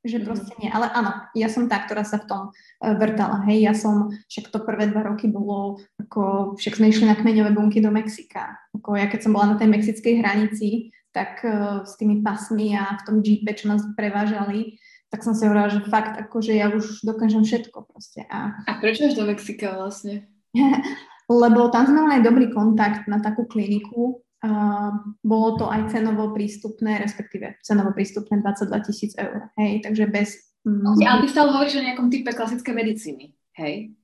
že mhm. proste nie. Ale áno, ja som tá, ktorá sa v tom uh, vrtala. Hej, ja som, však to prvé dva roky bolo, ako však sme išli na kmeňové bunky do Mexika. Ako ja keď som bola na tej mexickej hranici, tak uh, s tými pasmi a v tom jeepe, čo nás prevážali, tak som si hovorila, že fakt, akože ja už dokážem všetko proste. A, a prečo až do Mexika vlastne? (laughs) Lebo tam sme mali dobrý kontakt na takú kliniku, bolo to aj cenovo prístupné, respektíve cenovo prístupné 22 tisíc eur, hej, takže bez... Okay, ale ty stále hovoríš o nejakom type klasické medicíny, hej?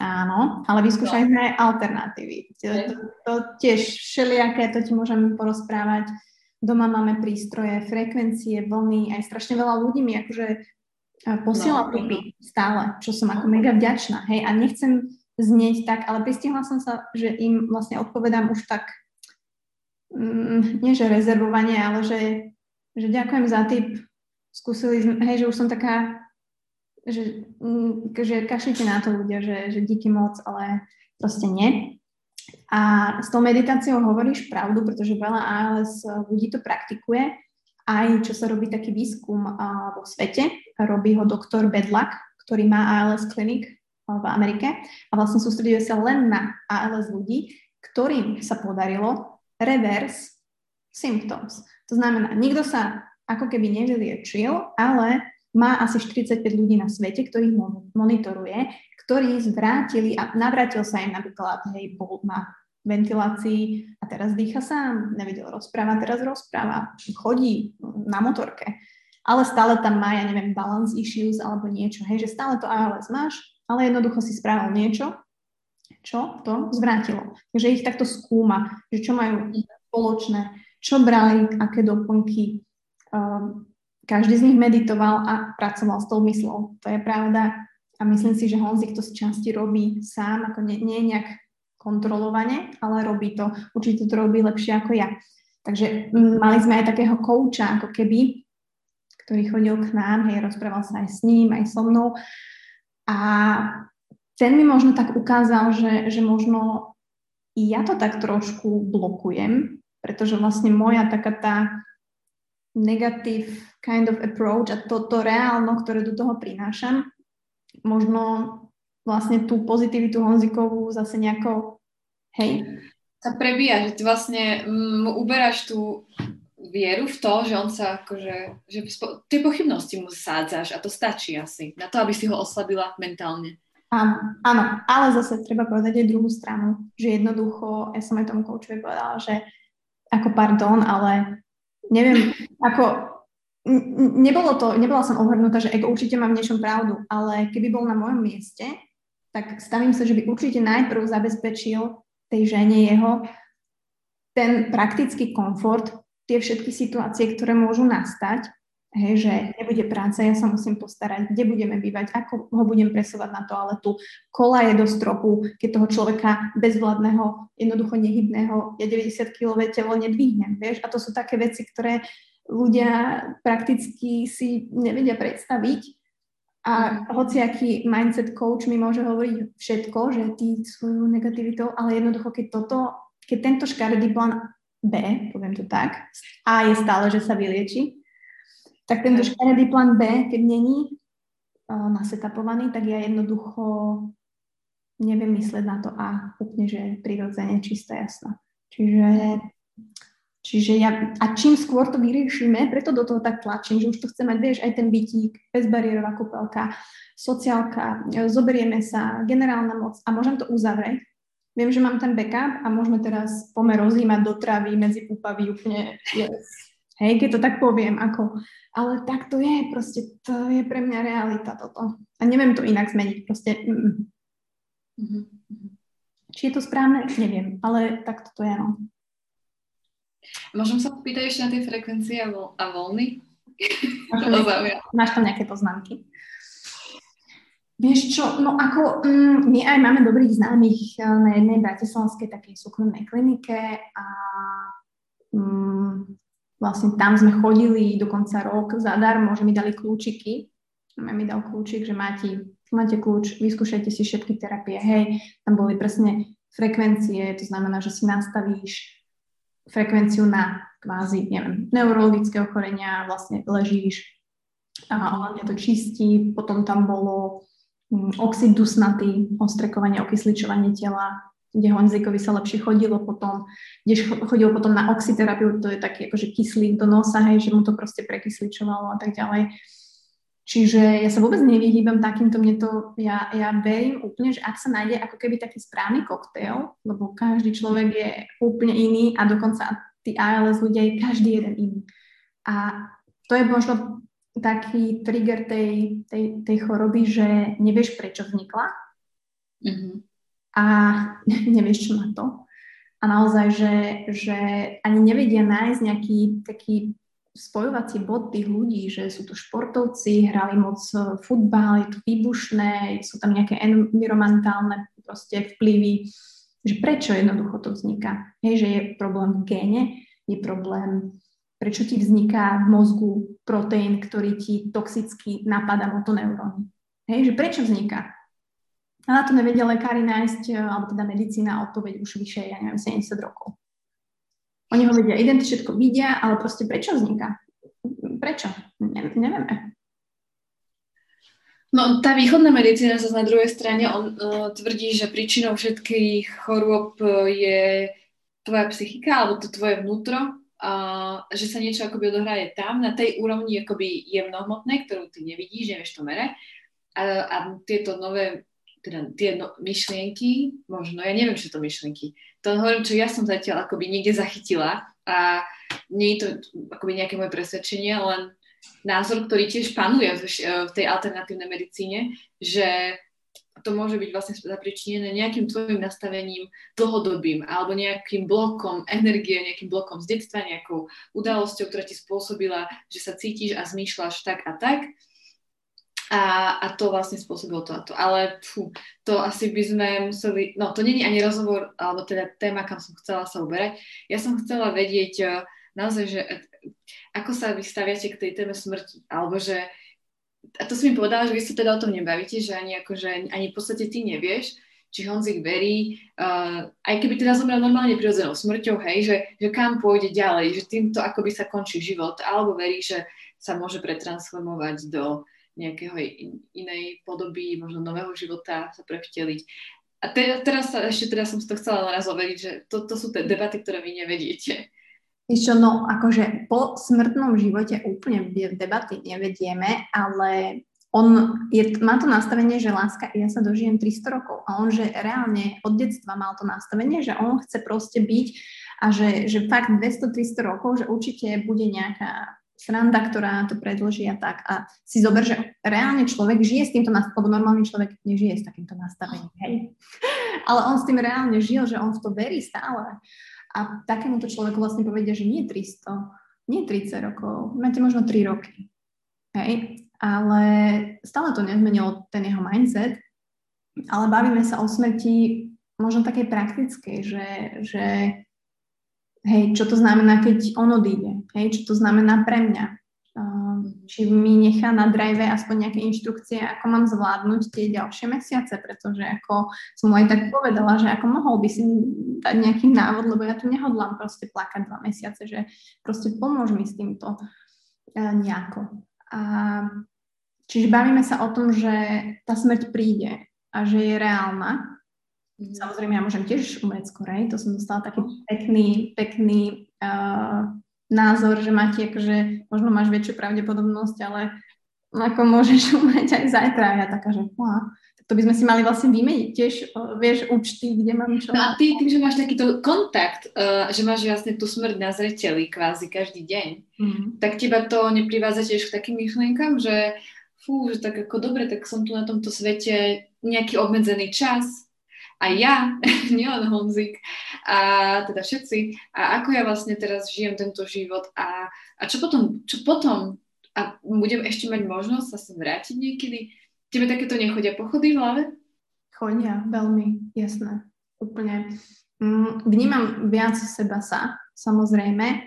Áno, ale vyskúšali sme aj alternatívy. To, to, to tiež všelijaké, to ti môžem porozprávať. Doma máme prístroje, frekvencie, vlny, aj strašne veľa ľudí mi akože posiela no, no. stále, čo som ako mega vďačná, hej, a nechcem znieť tak, ale pristihla som sa, že im vlastne odpovedám už tak nie že rezervovanie, ale že, že ďakujem za tip, skúsili sme, hej, že už som taká, že, mm, že kašlite na to ľudia, že, že díky moc, ale proste nie. A s tou meditáciou hovoríš pravdu, pretože veľa ALS ľudí to praktikuje. Aj čo sa robí taký výskum vo svete, robí ho doktor Bedlak, ktorý má ALS klinik v Amerike a vlastne sústreduje sa len na ALS ľudí, ktorým sa podarilo reverse symptoms. To znamená, nikto sa ako keby nevyliečil, ale má asi 45 ľudí na svete, ktorých monitoruje, ktorí zvrátili a navrátil sa im napríklad, hej, bol na ventilácii a teraz dýcha sám, nevedel rozprávať, teraz rozpráva, chodí na motorke, ale stále tam má, ja neviem, balance issues alebo niečo, hej, že stále to ALS máš, ale jednoducho si spravil niečo, čo to zvrátilo. Takže ich takto skúma, že čo majú spoločné, čo brali, aké doplnky. Um, každý z nich meditoval a pracoval s tou myslou. To je pravda. A myslím si, že Honzik to z časti robí sám, ako nie, nie nejak kontrolovane, ale robí to. Určite to robí lepšie ako ja. Takže m, mali sme aj takého kouča, ako keby, ktorý chodil k nám, hej, rozprával sa aj s ním, aj so mnou. A ten mi možno tak ukázal, že, že možno i ja to tak trošku blokujem, pretože vlastne moja taká tá negative kind of approach a to, to reálno, ktoré do toho prinášam, možno vlastne tú pozitivitu Honzikovú zase nejako, hej. Sa prebíja, že ty vlastne mu uberáš tú vieru v to, že on sa akože, že tie pochybnosti mu sádzaš a to stačí asi na to, aby si ho oslabila mentálne. Áno, áno, ale zase treba povedať aj druhú stranu, že jednoducho, ja som aj tomu koučovi povedala, že ako pardon, ale neviem, (laughs) ako nebolo to, nebola som ohrnutá, že Ego určite mám v niečom pravdu, ale keby bol na mojom mieste, tak stavím sa, že by určite najprv zabezpečil tej žene jeho ten praktický komfort, tie všetky situácie, ktoré môžu nastať, Hej, že nebude práca, ja sa musím postarať, kde budeme bývať, ako ho budem presovať na toaletu, kola je do stropu, keď toho človeka bezvladného, jednoducho nehybného, ja 90 kg telo nedvihnem, vieš, a to sú také veci, ktoré ľudia prakticky si nevedia predstaviť. A hociaký mindset coach mi môže hovoriť všetko, že ty svoju negativitou, ale jednoducho, keď toto, keď tento škaredý plán B, poviem to tak, A je stále, že sa vylieči, tak tento škaredý plán B, keď není uh, nasetapovaný, tak ja jednoducho neviem mysleť na to A úplne, že prirodzene, čisto jasno. Čiže, čiže ja, a čím skôr to vyriešime, preto do toho tak tlačím, že už to chcem mať, vieš, aj ten bytík, bezbariérová kúpelka, sociálka, zoberieme sa, generálna moc a môžem to uzavrieť. Viem, že mám ten backup a môžeme teraz pomer rozímať do travy medzi púpavy úplne yes. Hej, keď to tak poviem, ako, ale tak to je, proste to je pre mňa realita toto. A neviem to inak zmeniť, proste. Mm. Mm-hmm. Či je to správne, neviem, ale tak toto je, no. Môžem sa popýtať ešte na tie frekvencie a, vo- a voľny? Máš tam, nejaké, máš tam nejaké poznámky? Vieš čo, no ako mm, my aj máme dobrých známych eh, na jednej bratislavskej takej súkromnej klinike a mm, Vlastne tam sme chodili dokonca rok zadarmo, že mi dali kľúčiky. Mi dal kľúčik, že máte, máte kľúč, vyskúšajte si všetky terapie. Hej, tam boli presne frekvencie, to znamená, že si nastavíš frekvenciu na kvázi, neviem, neurologické ochorenia, vlastne ležíš a hlavne to čistí. Potom tam bolo mm, oxid dusnatý, ostrekovanie, okysličovanie tela, kde Honzíkovi sa lepšie chodilo potom, kde chodil potom na oxyterapiu, to je taký akože kyslík do nosa, hej, že mu to proste prekysličovalo a tak ďalej. Čiže ja sa vôbec nevyhýbam takýmto, mne to, ja, ja verím úplne, že ak sa nájde ako keby taký správny koktail, lebo každý človek je úplne iný a dokonca tí ALS ľudia je každý jeden iný. A to je možno taký trigger tej, tej, tej choroby, že nevieš, prečo vznikla. Mm-hmm a (laughs) nevieš, čo na to. A naozaj, že, že ani nevedia nájsť nejaký taký spojovací bod tých ľudí, že sú to športovci, hrali moc futbal, je to výbušné, sú tam nejaké environmentálne proste vplyvy, že prečo jednoducho to vzniká. Hej, že je problém v géne, je problém, prečo ti vzniká v mozgu proteín, ktorý ti toxicky napadá motoneuróny. Hej, že prečo vzniká? A na to nevedia lekári nájsť, e, alebo teda medicína odpoveď už vyše, ja neviem, 70 rokov. Oni ho vedia, identiť všetko vidia, ale proste prečo vzniká? Prečo? Ne, nevieme. No, tá východná medicína zase na druhej strane on uh, tvrdí, že príčinou všetkých chorôb e, je tvoja psychika alebo to tvoje vnútro, uh, že sa niečo akoby odohraje tam, na tej úrovni akoby jemnohmotnej, ktorú ty nevidíš, nevieš to mere. A, a tieto nové teda tie no, myšlienky, možno, ja neviem, čo to myšlienky, to hovorím, čo ja som zatiaľ akoby niekde zachytila a nie je to akoby nejaké moje presvedčenie, len názor, ktorý tiež panuje v, v tej alternatívnej medicíne, že to môže byť vlastne zapričinené nejakým tvojim nastavením dlhodobým alebo nejakým blokom energie, nejakým blokom z detstva, nejakou udalosťou, ktorá ti spôsobila, že sa cítiš a zmýšľaš tak a tak a, a to vlastne spôsobilo to a to. Ale fú, to asi by sme museli, no to není ani rozhovor, alebo teda téma, kam som chcela sa uberať. Ja som chcela vedieť uh, naozaj, že uh, ako sa vystaviate k tej téme smrti, alebo že a to si mi povedala, že vy sa teda o tom nebavíte, že ani, akože, ani v podstate ty nevieš, či Honzik verí, uh, aj keby teda zomrel normálne prirodzenou smrťou, hej, že, že kam pôjde ďalej, že týmto akoby sa končí život, alebo verí, že sa môže pretransformovať do nejakého inej podoby, možno nového života sa prevteliť. A te, teraz sa, ešte teraz som si to chcela naraz overiť, že to, to sú tie debaty, ktoré vy nevediete. Ešte no, akože po smrtnom živote úplne debaty nevedieme, ale on je, má to nastavenie, že láska, ja sa dožijem 300 rokov a on, že reálne od detstva mal to nastavenie, že on chce proste byť a že, že fakt 200-300 rokov, že určite bude nejaká sranda, ktorá to predloží a tak. A si zober, že reálne človek žije s týmto nastavením, lebo normálny človek nežije s takýmto nastavením, hej. (laughs) Ale on s tým reálne žil, že on v to verí stále. a takémuto človeku vlastne povedia, že nie 300, nie 30 rokov, máte možno 3 roky. Hej? Ale stále to nezmenilo ten jeho mindset, ale bavíme sa o smrti možno takej praktickej, že, že hej, čo to znamená, keď on odíde, hej, čo to znamená pre mňa, či mi nechá na drive aspoň nejaké inštrukcie, ako mám zvládnuť tie ďalšie mesiace, pretože ako som mu aj tak povedala, že ako mohol by si dať nejaký návod, lebo ja tu nehodlám proste plakať dva mesiace, že proste pomôž mi s týmto e, nejako. A, čiže bavíme sa o tom, že tá smrť príde a že je reálna. Mhm. Samozrejme, ja môžem tiež umrieť skorej, to som dostala taký pekný, pekný uh, názor, že máte, akože možno máš väčšiu pravdepodobnosť, ale ako môžeš (laughs) umrieť aj zajtra. A ja taká, že tak to by sme si mali vlastne vymeniť tiež, vieš, účty, kde mám čo. No a ty tým, že máš takýto kontakt, uh, že máš vlastne tú smrť na zreteli kvázi každý deň, mm-hmm. tak teba to neprivádza tiež k takým myšlienkam, že fú, že tak ako dobre, tak som tu na tomto svete nejaký obmedzený čas, a ja, (laughs) nielen Honzik, a teda všetci, a ako ja vlastne teraz žijem tento život a, a čo potom, čo potom, a budem ešte mať možnosť sa sem vrátiť niekedy? Tebe takéto nechodia pochody v hlave? Chodia, veľmi, jasné, úplne. Mm, vnímam viac seba sa, samozrejme,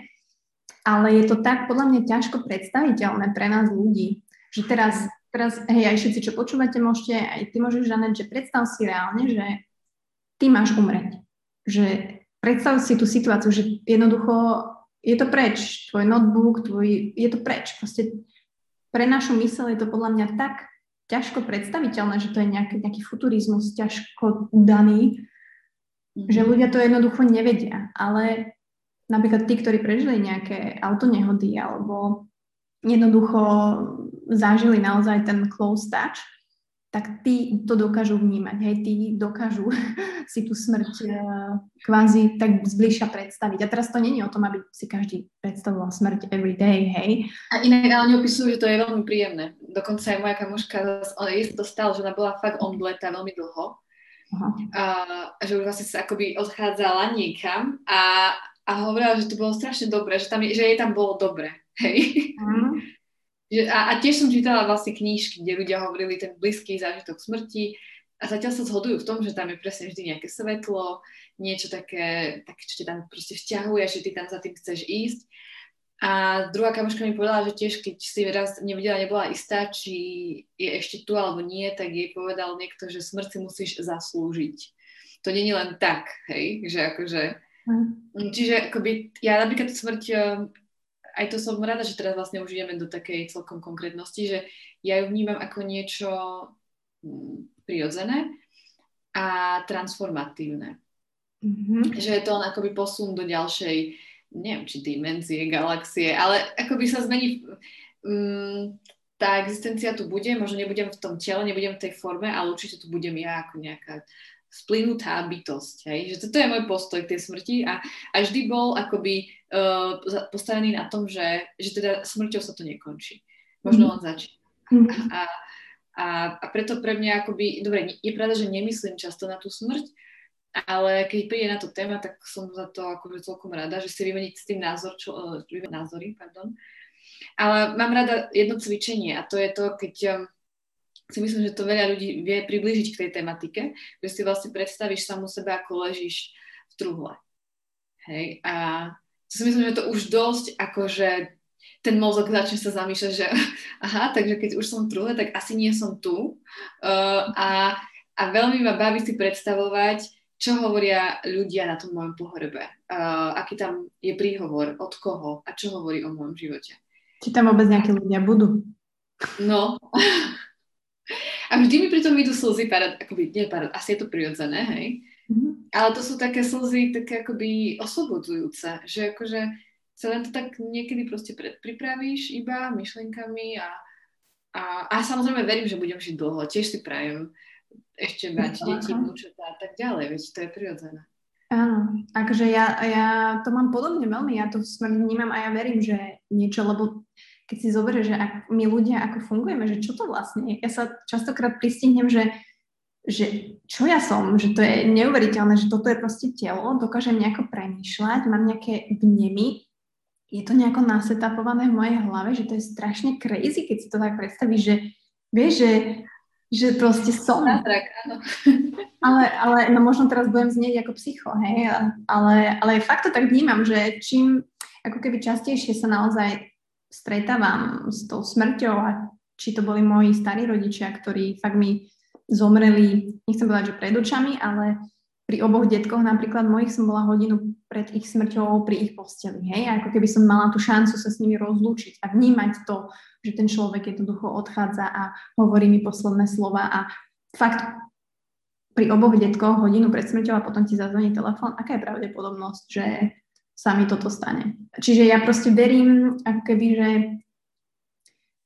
ale je to tak podľa mňa ťažko predstaviteľné pre nás ľudí, že teraz, teraz hej, aj všetci, čo počúvate, môžete, aj ty môžeš, Žanet, že predstav si reálne, že ty máš umreť. Že predstav si tú situáciu, že jednoducho je to preč, tvoj notebook, tvoj, je to preč. Proste pre našu mysel je to podľa mňa tak ťažko predstaviteľné, že to je nejaký, nejaký futurizmus ťažko daný, mm-hmm. že ľudia to jednoducho nevedia. Ale napríklad tí, ktorí prežili nejaké autonehody alebo jednoducho zažili naozaj ten close touch, tak tí to dokážu vnímať, hej, tí dokážu (laughs) si tú smrť uh, kvázi tak zbližša predstaviť. A teraz to není o tom, aby si každý predstavoval smrť every day, hej. A inak ale opisujú, že to je veľmi príjemné. Dokonca aj moja kamoška, je to stalo, že ona bola fakt omdletá veľmi dlho. Aha. A, že už vlastne sa akoby odchádzala niekam a, a hovorila, že to bolo strašne dobré, že, tam, že jej tam bolo dobre, hej. Uh-huh. A, a tiež som čítala vlastne knížky, kde ľudia hovorili ten blízky zážitok smrti a zatiaľ sa zhodujú v tom, že tam je presne vždy nejaké svetlo, niečo také, také čo ťa tam proste vťahuje, že ty tam za tým chceš ísť. A druhá kamoška mi povedala, že tiež keď si raz nevidela, nebola istá, či je ešte tu alebo nie, tak jej povedal niekto, že smrť si musíš zaslúžiť. To je len tak, hej, že akože... Hm. Čiže akoby, ja napríklad smrť aj to som rada, že teraz vlastne už ideme do takej celkom konkrétnosti, že ja ju vnímam ako niečo mm, prirodzené a transformatívne. Mm-hmm. Že je to len akoby posun do ďalšej, neviem, či dimenzie, galaxie, ale akoby sa zmení, um, tá existencia tu bude, možno nebudem v tom tele, nebudem v tej forme, ale určite tu budem ja ako nejaká splynutá bytosť. Hej? Že toto je môj postoj k tej smrti a, a vždy bol akoby uh, postavený na tom, že, že teda smrťou sa to nekončí. Možno mm-hmm. len začína. Mm-hmm. A, a, a preto pre mňa akoby, dobre, je pravda, že nemyslím často na tú smrť, ale keď príde na to téma, tak som za to akože celkom rada, že si vymeniť s tým názor, čo, uh, názory, pardon. Ale mám rada jedno cvičenie a to je to, keď si myslím, že to veľa ľudí vie priblížiť k tej tematike, že si vlastne predstavíš samú sebe, ako ležíš v truhle. Hej, a to si myslím, že to už dosť akože ten mozog začne sa zamýšľať, že (laughs) aha, takže keď už som v truhle, tak asi nie som tu. Uh, a, a veľmi ma baví si predstavovať, čo hovoria ľudia na tom môjom pohrebe. Uh, aký tam je príhovor, od koho a čo hovorí o môjom živote. Či tam vôbec nejakí ľudia budú. No, (laughs) A vždy mi pri tom idú slzy, parad, akoby, nie parad, asi je to prirodzené, hej. Mm-hmm. Ale to sú také slzy, také akoby oslobodzujúce, že akože sa len to tak niekedy proste predpripravíš iba myšlienkami a, a, a samozrejme verím, že budem žiť dlho, tiež si prajem ešte mať no, deti, vnúčatá a tak ďalej, veď to je prirodzené. Áno, akože ja, ja to mám podobne veľmi, ja to vnímam a ja verím, že niečo, lebo keď si zoberieš, že ak my ľudia ako fungujeme, že čo to vlastne je. Ja sa častokrát pristihnem, že že čo ja som, že to je neuveriteľné, že toto je proste telo, dokážem nejako premýšľať, mám nejaké vnemy, je to nejako nasetapované v mojej hlave, že to je strašne crazy, keď si to tak predstavíš, že vieš, že, že proste som. Zázrak, áno. (laughs) Ale, ale no možno teraz budem znieť ako psycho, hej, ale, ale fakt to tak vnímam, že čím ako keby častejšie sa naozaj stretávam s tou smrťou a či to boli moji starí rodičia, ktorí fakt mi zomreli, nechcem povedať, že pred očami, ale pri oboch detkoch napríklad mojich som bola hodinu pred ich smrťou pri ich posteli, hej, a ako keby som mala tú šancu sa s nimi rozlúčiť a vnímať to, že ten človek jednoducho odchádza a hovorí mi posledné slova a fakt pri oboch detkoch hodinu pred smrťou a potom ti zazvoní telefón, aká je pravdepodobnosť, že sa mi toto stane. Čiže ja proste verím, ako keby, že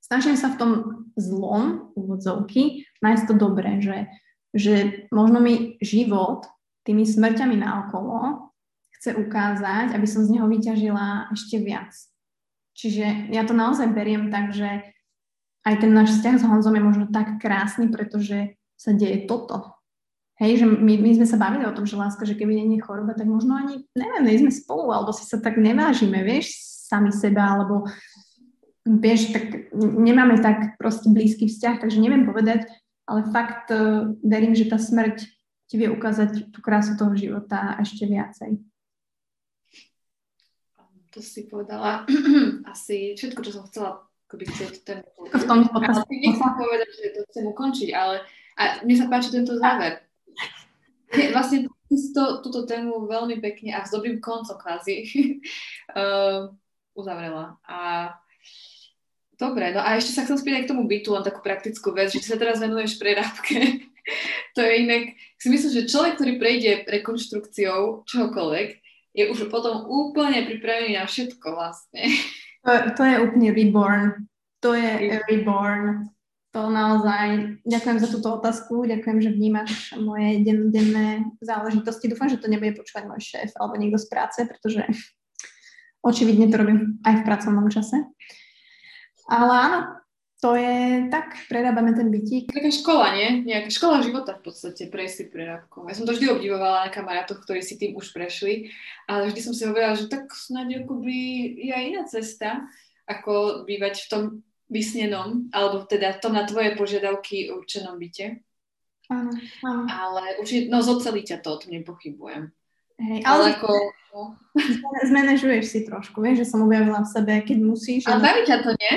snažím sa v tom zlom, úvodzovky, nájsť to dobré, že, že možno mi život tými smrťami naokolo chce ukázať, aby som z neho vyťažila ešte viac. Čiže ja to naozaj beriem tak, že aj ten náš vzťah s Honzom je možno tak krásny, pretože sa deje toto. Hej, že my, my sme sa bavili o tom, že láska, že keby je choroba, tak možno ani, neviem, nie sme spolu, alebo si sa tak nevážime, vieš, sami seba, alebo vieš, tak nemáme tak proste blízky vzťah, takže neviem povedať, ale fakt uh, verím, že tá smrť ti vie ukázať tú krásu toho života ešte viacej. To si povedala (clears throat) asi všetko, čo som chcela akoby ten v tom ale nechcem povedať, že to chcem ukončiť, ale a mne sa páči tento záver. Vlastne ty si to, túto tému veľmi pekne a s dobrým koncom kvázi uh, (laughs) uzavrela. A dobre, no a ešte sa chcem spýtať k tomu bytu, len takú praktickú vec, že ty sa teraz venuješ prerábke (laughs) to je inak, si myslím, že človek, ktorý prejde rekonštrukciou čohokoľvek, je už potom úplne pripravený na všetko vlastne. To, to je úplne reborn. To je reborn. To naozaj, ďakujem za túto otázku, ďakujem, že vnímaš moje denné záležitosti. Dúfam, že to nebude počúvať môj šéf alebo niekto z práce, pretože očividne to robím aj v pracovnom čase. Ale áno, to je tak, prerábame ten bytík. Taká škola, nie? Nejaká škola života v podstate, prejsť prerábkou. Ja som to vždy obdivovala na kamarátoch, ktorí si tým už prešli, ale vždy som si hovorila, že tak snáď akoby je aj iná cesta, ako bývať v tom vysnenom, alebo teda v tom na tvoje požiadavky určenom byte. Áno, áno. Ale určite, no zocelí ťa to, o tom nepochybujem. Hej, ale, ale ako... Zmanéžuješ si trošku, vieš, že som objavila v sebe, keď musíš. Ale baví ťa to, nie?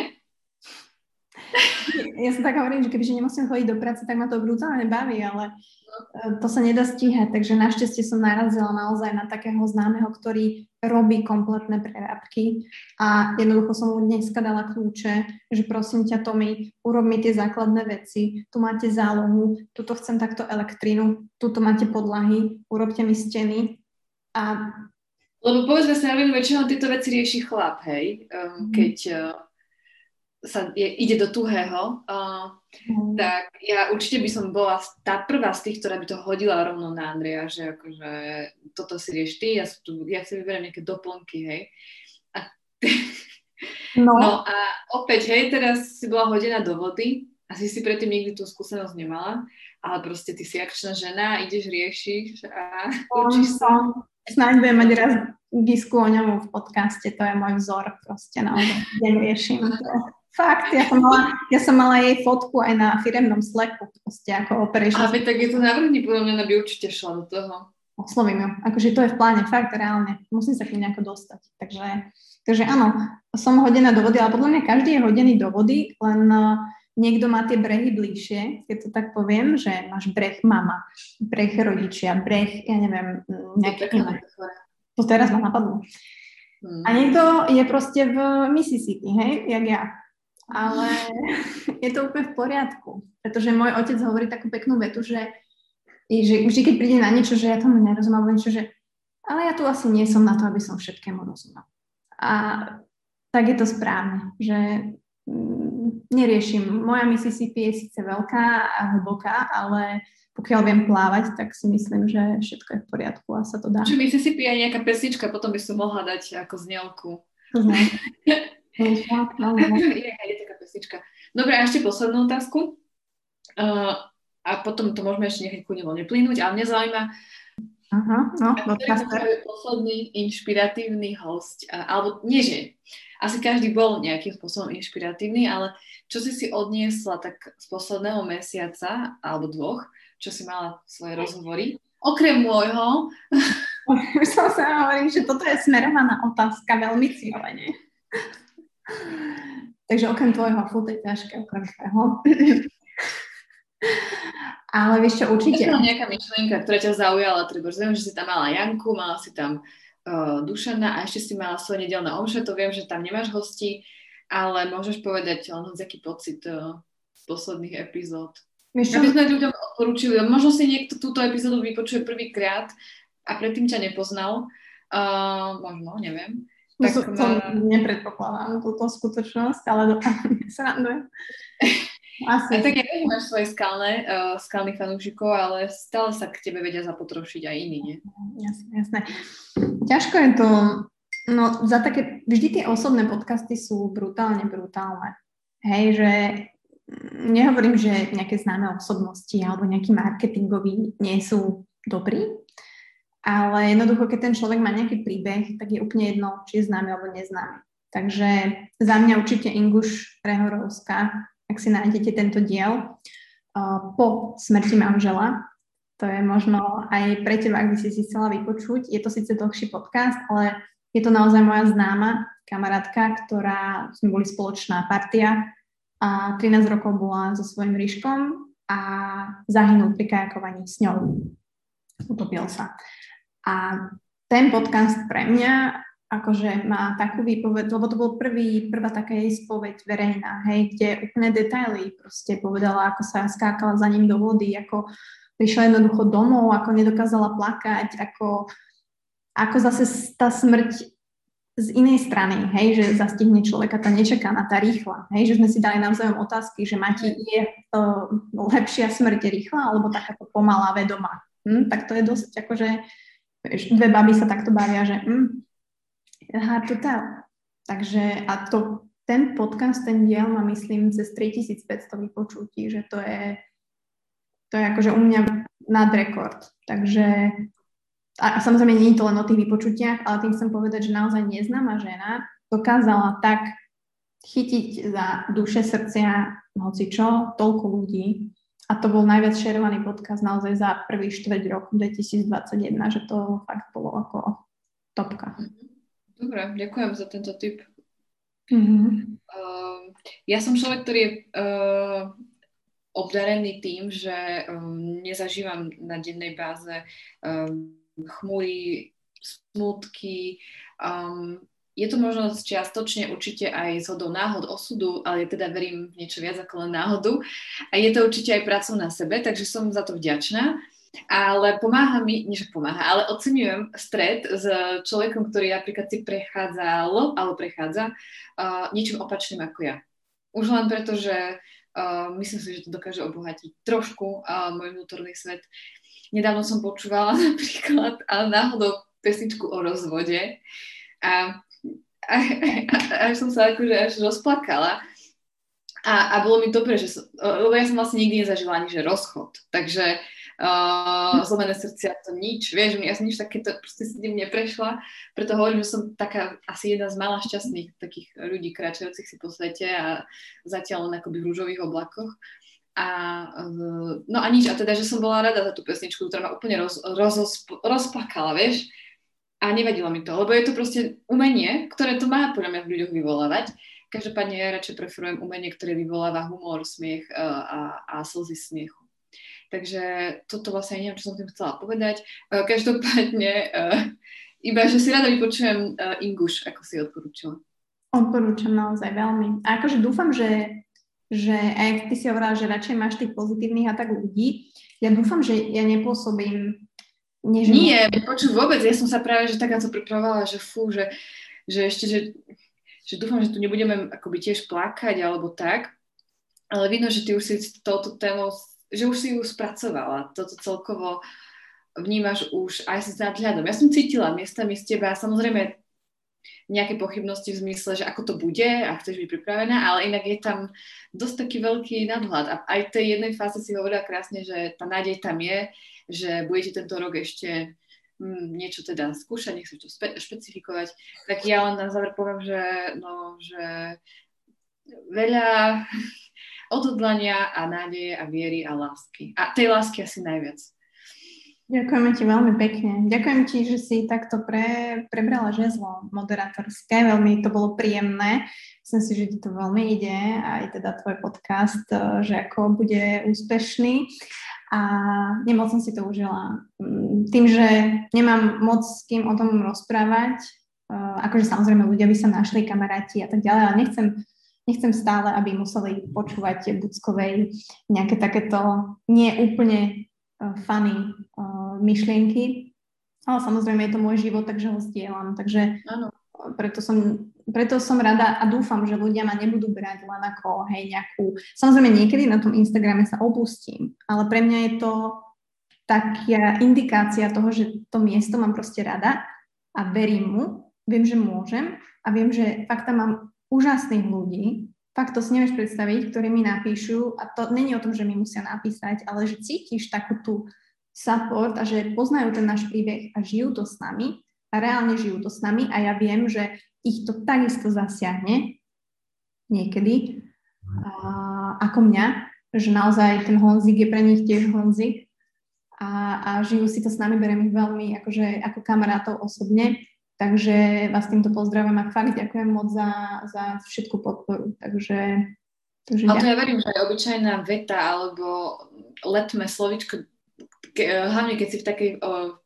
Ja som tak hovorím, že kebyže nemusím chodiť do práce, tak ma to brutálne baví, ale e, to sa nedá stíhať, takže našťastie som narazila naozaj na takého známeho, ktorý robí kompletné prerábky a jednoducho som mu dneska dala kľúče, že prosím ťa Tomi, urob mi tie základné veci, tu máte zálohu, tuto chcem takto elektrínu, tuto máte podlahy, urobte mi steny. A lebo povedzme sa, ja viem, väčšinou tieto veci rieši chlap, hej, um, keď uh, sa je, ide do tuhého, uh, mm. tak ja určite by som bola tá prvá z tých, ktorá by to hodila rovno na Andreja, že akože toto si rieš ty, ja, tu, ja si vyberiem nejaké doplnky, hej. A (laughs) no. no a opäť, hej, teraz si bola hodená do vody, asi si predtým nikdy tú skúsenosť nemala, ale proste ty si akčná žena, ideš, riešiš a učíš sa. Snáď budem mať raz disku o ňom v podcaste, to je môj vzor proste naozaj, (laughs) deň riešim to. Fakt, ja som, mala, ja som mala jej fotku aj na firemnom sleku, proste ako operation. Ale tak je to navrhni, podľa mňa, by určite šla do toho. Oslovím ju. Akože to je v pláne, fakt, reálne. Musím sa k nej nejako dostať. Takže, takže áno, som hodená do vody, ale podľa mňa každý je hodený do vody, len uh, niekto má tie brehy bližšie, keď to tak poviem, že máš breh mama, breh rodičia, breh, ja neviem, nejaké iné. To teraz ma napadlo. Hmm. A niekto je proste v Mississippi, hej, jak ja ale je to úplne v poriadku, pretože môj otec hovorí takú peknú vetu, že, že vždy, keď príde na niečo, že ja tomu nerozumiem, alebo niečo, že ale ja tu asi nie som na to, aby som všetkému rozumel. A tak je to správne, že mm, neriešim. Moja Mississippi je síce veľká a hlboká, ale pokiaľ viem plávať, tak si myslím, že všetko je v poriadku a sa to dá. Čiže Mississippi je nejaká pesnička, potom by som mohla dať ako znelku. (laughs) (laughs) je, je taká pesnička. Dobre, a ešte poslednú otázku. Uh, a potom to môžeme ešte nechať kľudne voľne plynúť, ale mňa zaujíma, Aha, no, ktorý posledný inšpiratívny host, alebo nie, že asi každý bol nejakým spôsobom inšpiratívny, ale čo si si odniesla tak z posledného mesiaca alebo dvoch, čo si mala svoje rozhovory, okrem môjho. (laughs) Už som sa hovorím, že toto je smerovaná otázka veľmi cieľene. (laughs) Takže okrem tvojho, fú, to je ťažké, okrem tvojho. Ale vieš čo, určite... Je nejaká myšlienka, ktorá ťa zaujala, treba, viem, že si tam mala Janku, mala si tam uh, Dušana a ešte si mala svoje nedelné omše, to viem, že tam nemáš hosti, ale môžeš povedať len aký pocit uh, z posledných epizód. Vieš čo? Aby sme ľuďom odporúčili, možno si niekto túto epizódu vypočuje prvýkrát a predtým ťa nepoznal, uh, možno, neviem. Tak to, to ma... nepredpokladám, túto skutočnosť, ale srandujem. (laughs) Asi. A tak ja viem, máš svoje skalné, uh, skalných fanúšikov, ale stále sa k tebe vedia zapotrošiť aj iní, nie? Jasné, jasné. Ťažko je to, no za také, vždy tie osobné podcasty sú brutálne, brutálne. Hej, že nehovorím, že nejaké známe osobnosti alebo nejakí marketingoví nie sú dobrí, ale jednoducho, keď ten človek má nejaký príbeh, tak je úplne jedno, či je známy alebo neznámy. Takže za mňa určite Inguš Rehorovská ak si nájdete tento diel uh, po smrti manžela. To je možno aj pre teba, ak by si si chcela vypočuť. Je to síce dlhší podcast, ale je to naozaj moja známa kamarátka, ktorá sme boli spoločná partia a 13 rokov bola so svojím ríškom a zahynul pri kajakovaní s ňou. Utopil sa. A ten podcast pre mňa akože má takú výpoveď, lebo to bol prvý, prvá taká jej spoveď verejná, hej, kde úplne detaily proste povedala, ako sa skákala za ním do vody, ako prišla jednoducho domov, ako nedokázala plakať, ako, ako zase tá smrť z inej strany, hej, že zastihne človeka tá nečakaná, tá rýchla, hej, že sme si dali navzájom otázky, že máte je uh, lepšia smrť rýchla, alebo takáto pomalá vedomá. Hm, tak to je dosť, akože dve baby sa takto bavia, že hm, hard to tell. Takže a to, ten podcast, ten diel má myslím cez 3500 vypočutí, že to je, to je akože u mňa nad rekord. Takže a samozrejme nie je to len o tých vypočutiach, ale tým chcem povedať, že naozaj neznáma žena dokázala tak chytiť za duše, srdcia, hoci čo, toľko ľudí. A to bol najviac šerovaný podcast naozaj za prvý štvrť rok 2021, že to fakt bolo ako topka. Dobre, ďakujem za tento tip. Mm-hmm. Uh, ja som človek, ktorý je uh, obdarený tým, že um, nezažívam na dennej báze um, chmúry, smutky. Um, je to možno čiastočne určite aj zhodou náhod osudu, ale ja teda verím niečo viac ako len náhodu. A je to určite aj prácou na sebe, takže som za to vďačná. Ale pomáha mi, nie že pomáha, ale oceňujem stred s človekom, ktorý napríklad si prechádzal, alebo prechádza uh, niečím opačným ako ja. Už len preto, že uh, myslím si, že to dokáže obohatiť trošku uh, môj vnútorný svet. Nedávno som počúvala (laughs) napríklad a náhodou pesničku o rozvode a až som sa akože až rozplakala. A, a bolo mi dobre, že som, lebo ja som vlastne nikdy nezažila ani že rozchod. Takže uh, zlomené srdcia, to nič, vieš, ja som nič takéto proste s tým neprešla, preto hovorím, že som taká asi jedna z mála šťastných takých ľudí kráčajúcich si po svete a zatiaľ len akoby v rúžových oblakoch. A, uh, no a nič, a teda, že som bola rada za tú pesničku, ktorá ma úplne roz, roz, rozplakala, vieš, a nevadilo mi to, lebo je to proste umenie, ktoré to má podľa mňa v ľuďoch vyvolávať. Každopádne ja radšej preferujem umenie, ktoré vyvoláva humor, smiech uh, a, a slzy smiechu. Takže toto vlastne neviem, čo som tým chcela povedať. E, každopádne, e, iba, že si rada vypočujem e, Inguš, ako si odporúčila. Odporúčam naozaj veľmi. A akože dúfam, že, že aj ty si hovorila, že radšej máš tých pozitívnych a tak ľudí. Ja dúfam, že ja nepôsobím Než Nie, počuť vôbec, ja som sa práve že takáto pripravovala, že fú, že, že ešte, že, že dúfam, že tu nebudeme akoby tiež plakať alebo tak, ale vidno, že ty už si touto témou že už si ju spracovala. Toto celkovo vnímaš už aj s nadhľadom. Ja som cítila miestami z teba, samozrejme nejaké pochybnosti v zmysle, že ako to bude a chceš byť pripravená, ale inak je tam dosť taký veľký nadhľad. A aj tej jednej fáze si hovorila krásne, že tá nádej tam je, že budete tento rok ešte hm, niečo teda skúšať, nechcem to spe- špecifikovať, tak ja len na záver poviem, že, no, že veľa (laughs) odhodlania a nádeje a viery a lásky. A tej lásky asi najviac. Ďakujeme ti veľmi pekne. Ďakujem ti, že si takto pre, prebrala žezlo moderátorské. Veľmi to bolo príjemné. Myslím si, že ti to veľmi ide. Aj teda tvoj podcast, eh, že ako bude úspešný. A nemoc som si to užila. Mm, tým, že nemám moc s kým o tom rozprávať, eh, akože samozrejme ľudia by sa našli, kamaráti a tak ďalej, ale nechcem nechcem stále, aby museli počúvať Buckovej nejaké takéto nie úplne uh, funny uh, myšlienky. Ale samozrejme je to môj život, takže ho zdieľam. Takže ano. preto som, preto som rada a dúfam, že ľudia ma nebudú brať len ako hej, nejakú... Samozrejme niekedy na tom Instagrame sa opustím, ale pre mňa je to taká indikácia toho, že to miesto mám proste rada a verím mu, viem, že môžem a viem, že fakt tam mám úžasných ľudí, fakt to si nevieš predstaviť, ktorí mi napíšu, a to není o tom, že mi musia napísať, ale že cítiš takú tú support a že poznajú ten náš príbeh a žijú to s nami a reálne žijú to s nami a ja viem, že ich to takisto zasiahne niekedy a, ako mňa, že naozaj ten Honzik je pre nich tiež Honzik a, a žijú si to s nami, beriem ich veľmi akože, ako kamarátov osobne Takže vás týmto pozdravujem a fakt ďakujem moc za, za všetku podporu. Takže, takže Ale to ja verím, že aj obyčajná veta alebo letme slovičko, ke, hlavne keď si v, takej, o,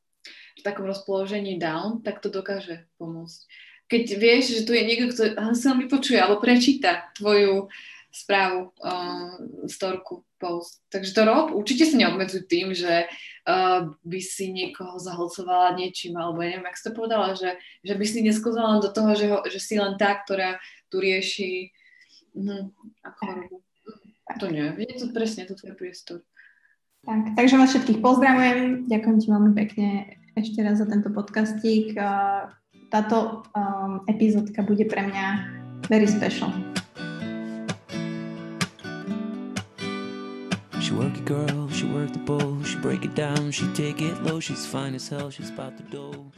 v takom rozpoložení down, tak to dokáže pomôcť. Keď vieš, že tu je niekto, kto sa mi počuje alebo prečíta tvoju správu, uh, storku, post. Takže to rob. Určite sa neobmedzuj tým, že uh, by si niekoho zahlcovala niečím, alebo ja neviem, ak si to povedala, že, že by si nesklzala do toho, že, ho, že si len tá, ktorá tu rieši uh, ako chorobu. To nie, je to presne, to tvoj priestor. Tak, takže vás všetkých pozdravujem, ďakujem ti veľmi pekne ešte raz za tento podcastík. Táto um, epizódka bude pre mňa very special. She work it, girl, she work the bowl, she break it down, she take it low, she's fine as hell, she's about to dough.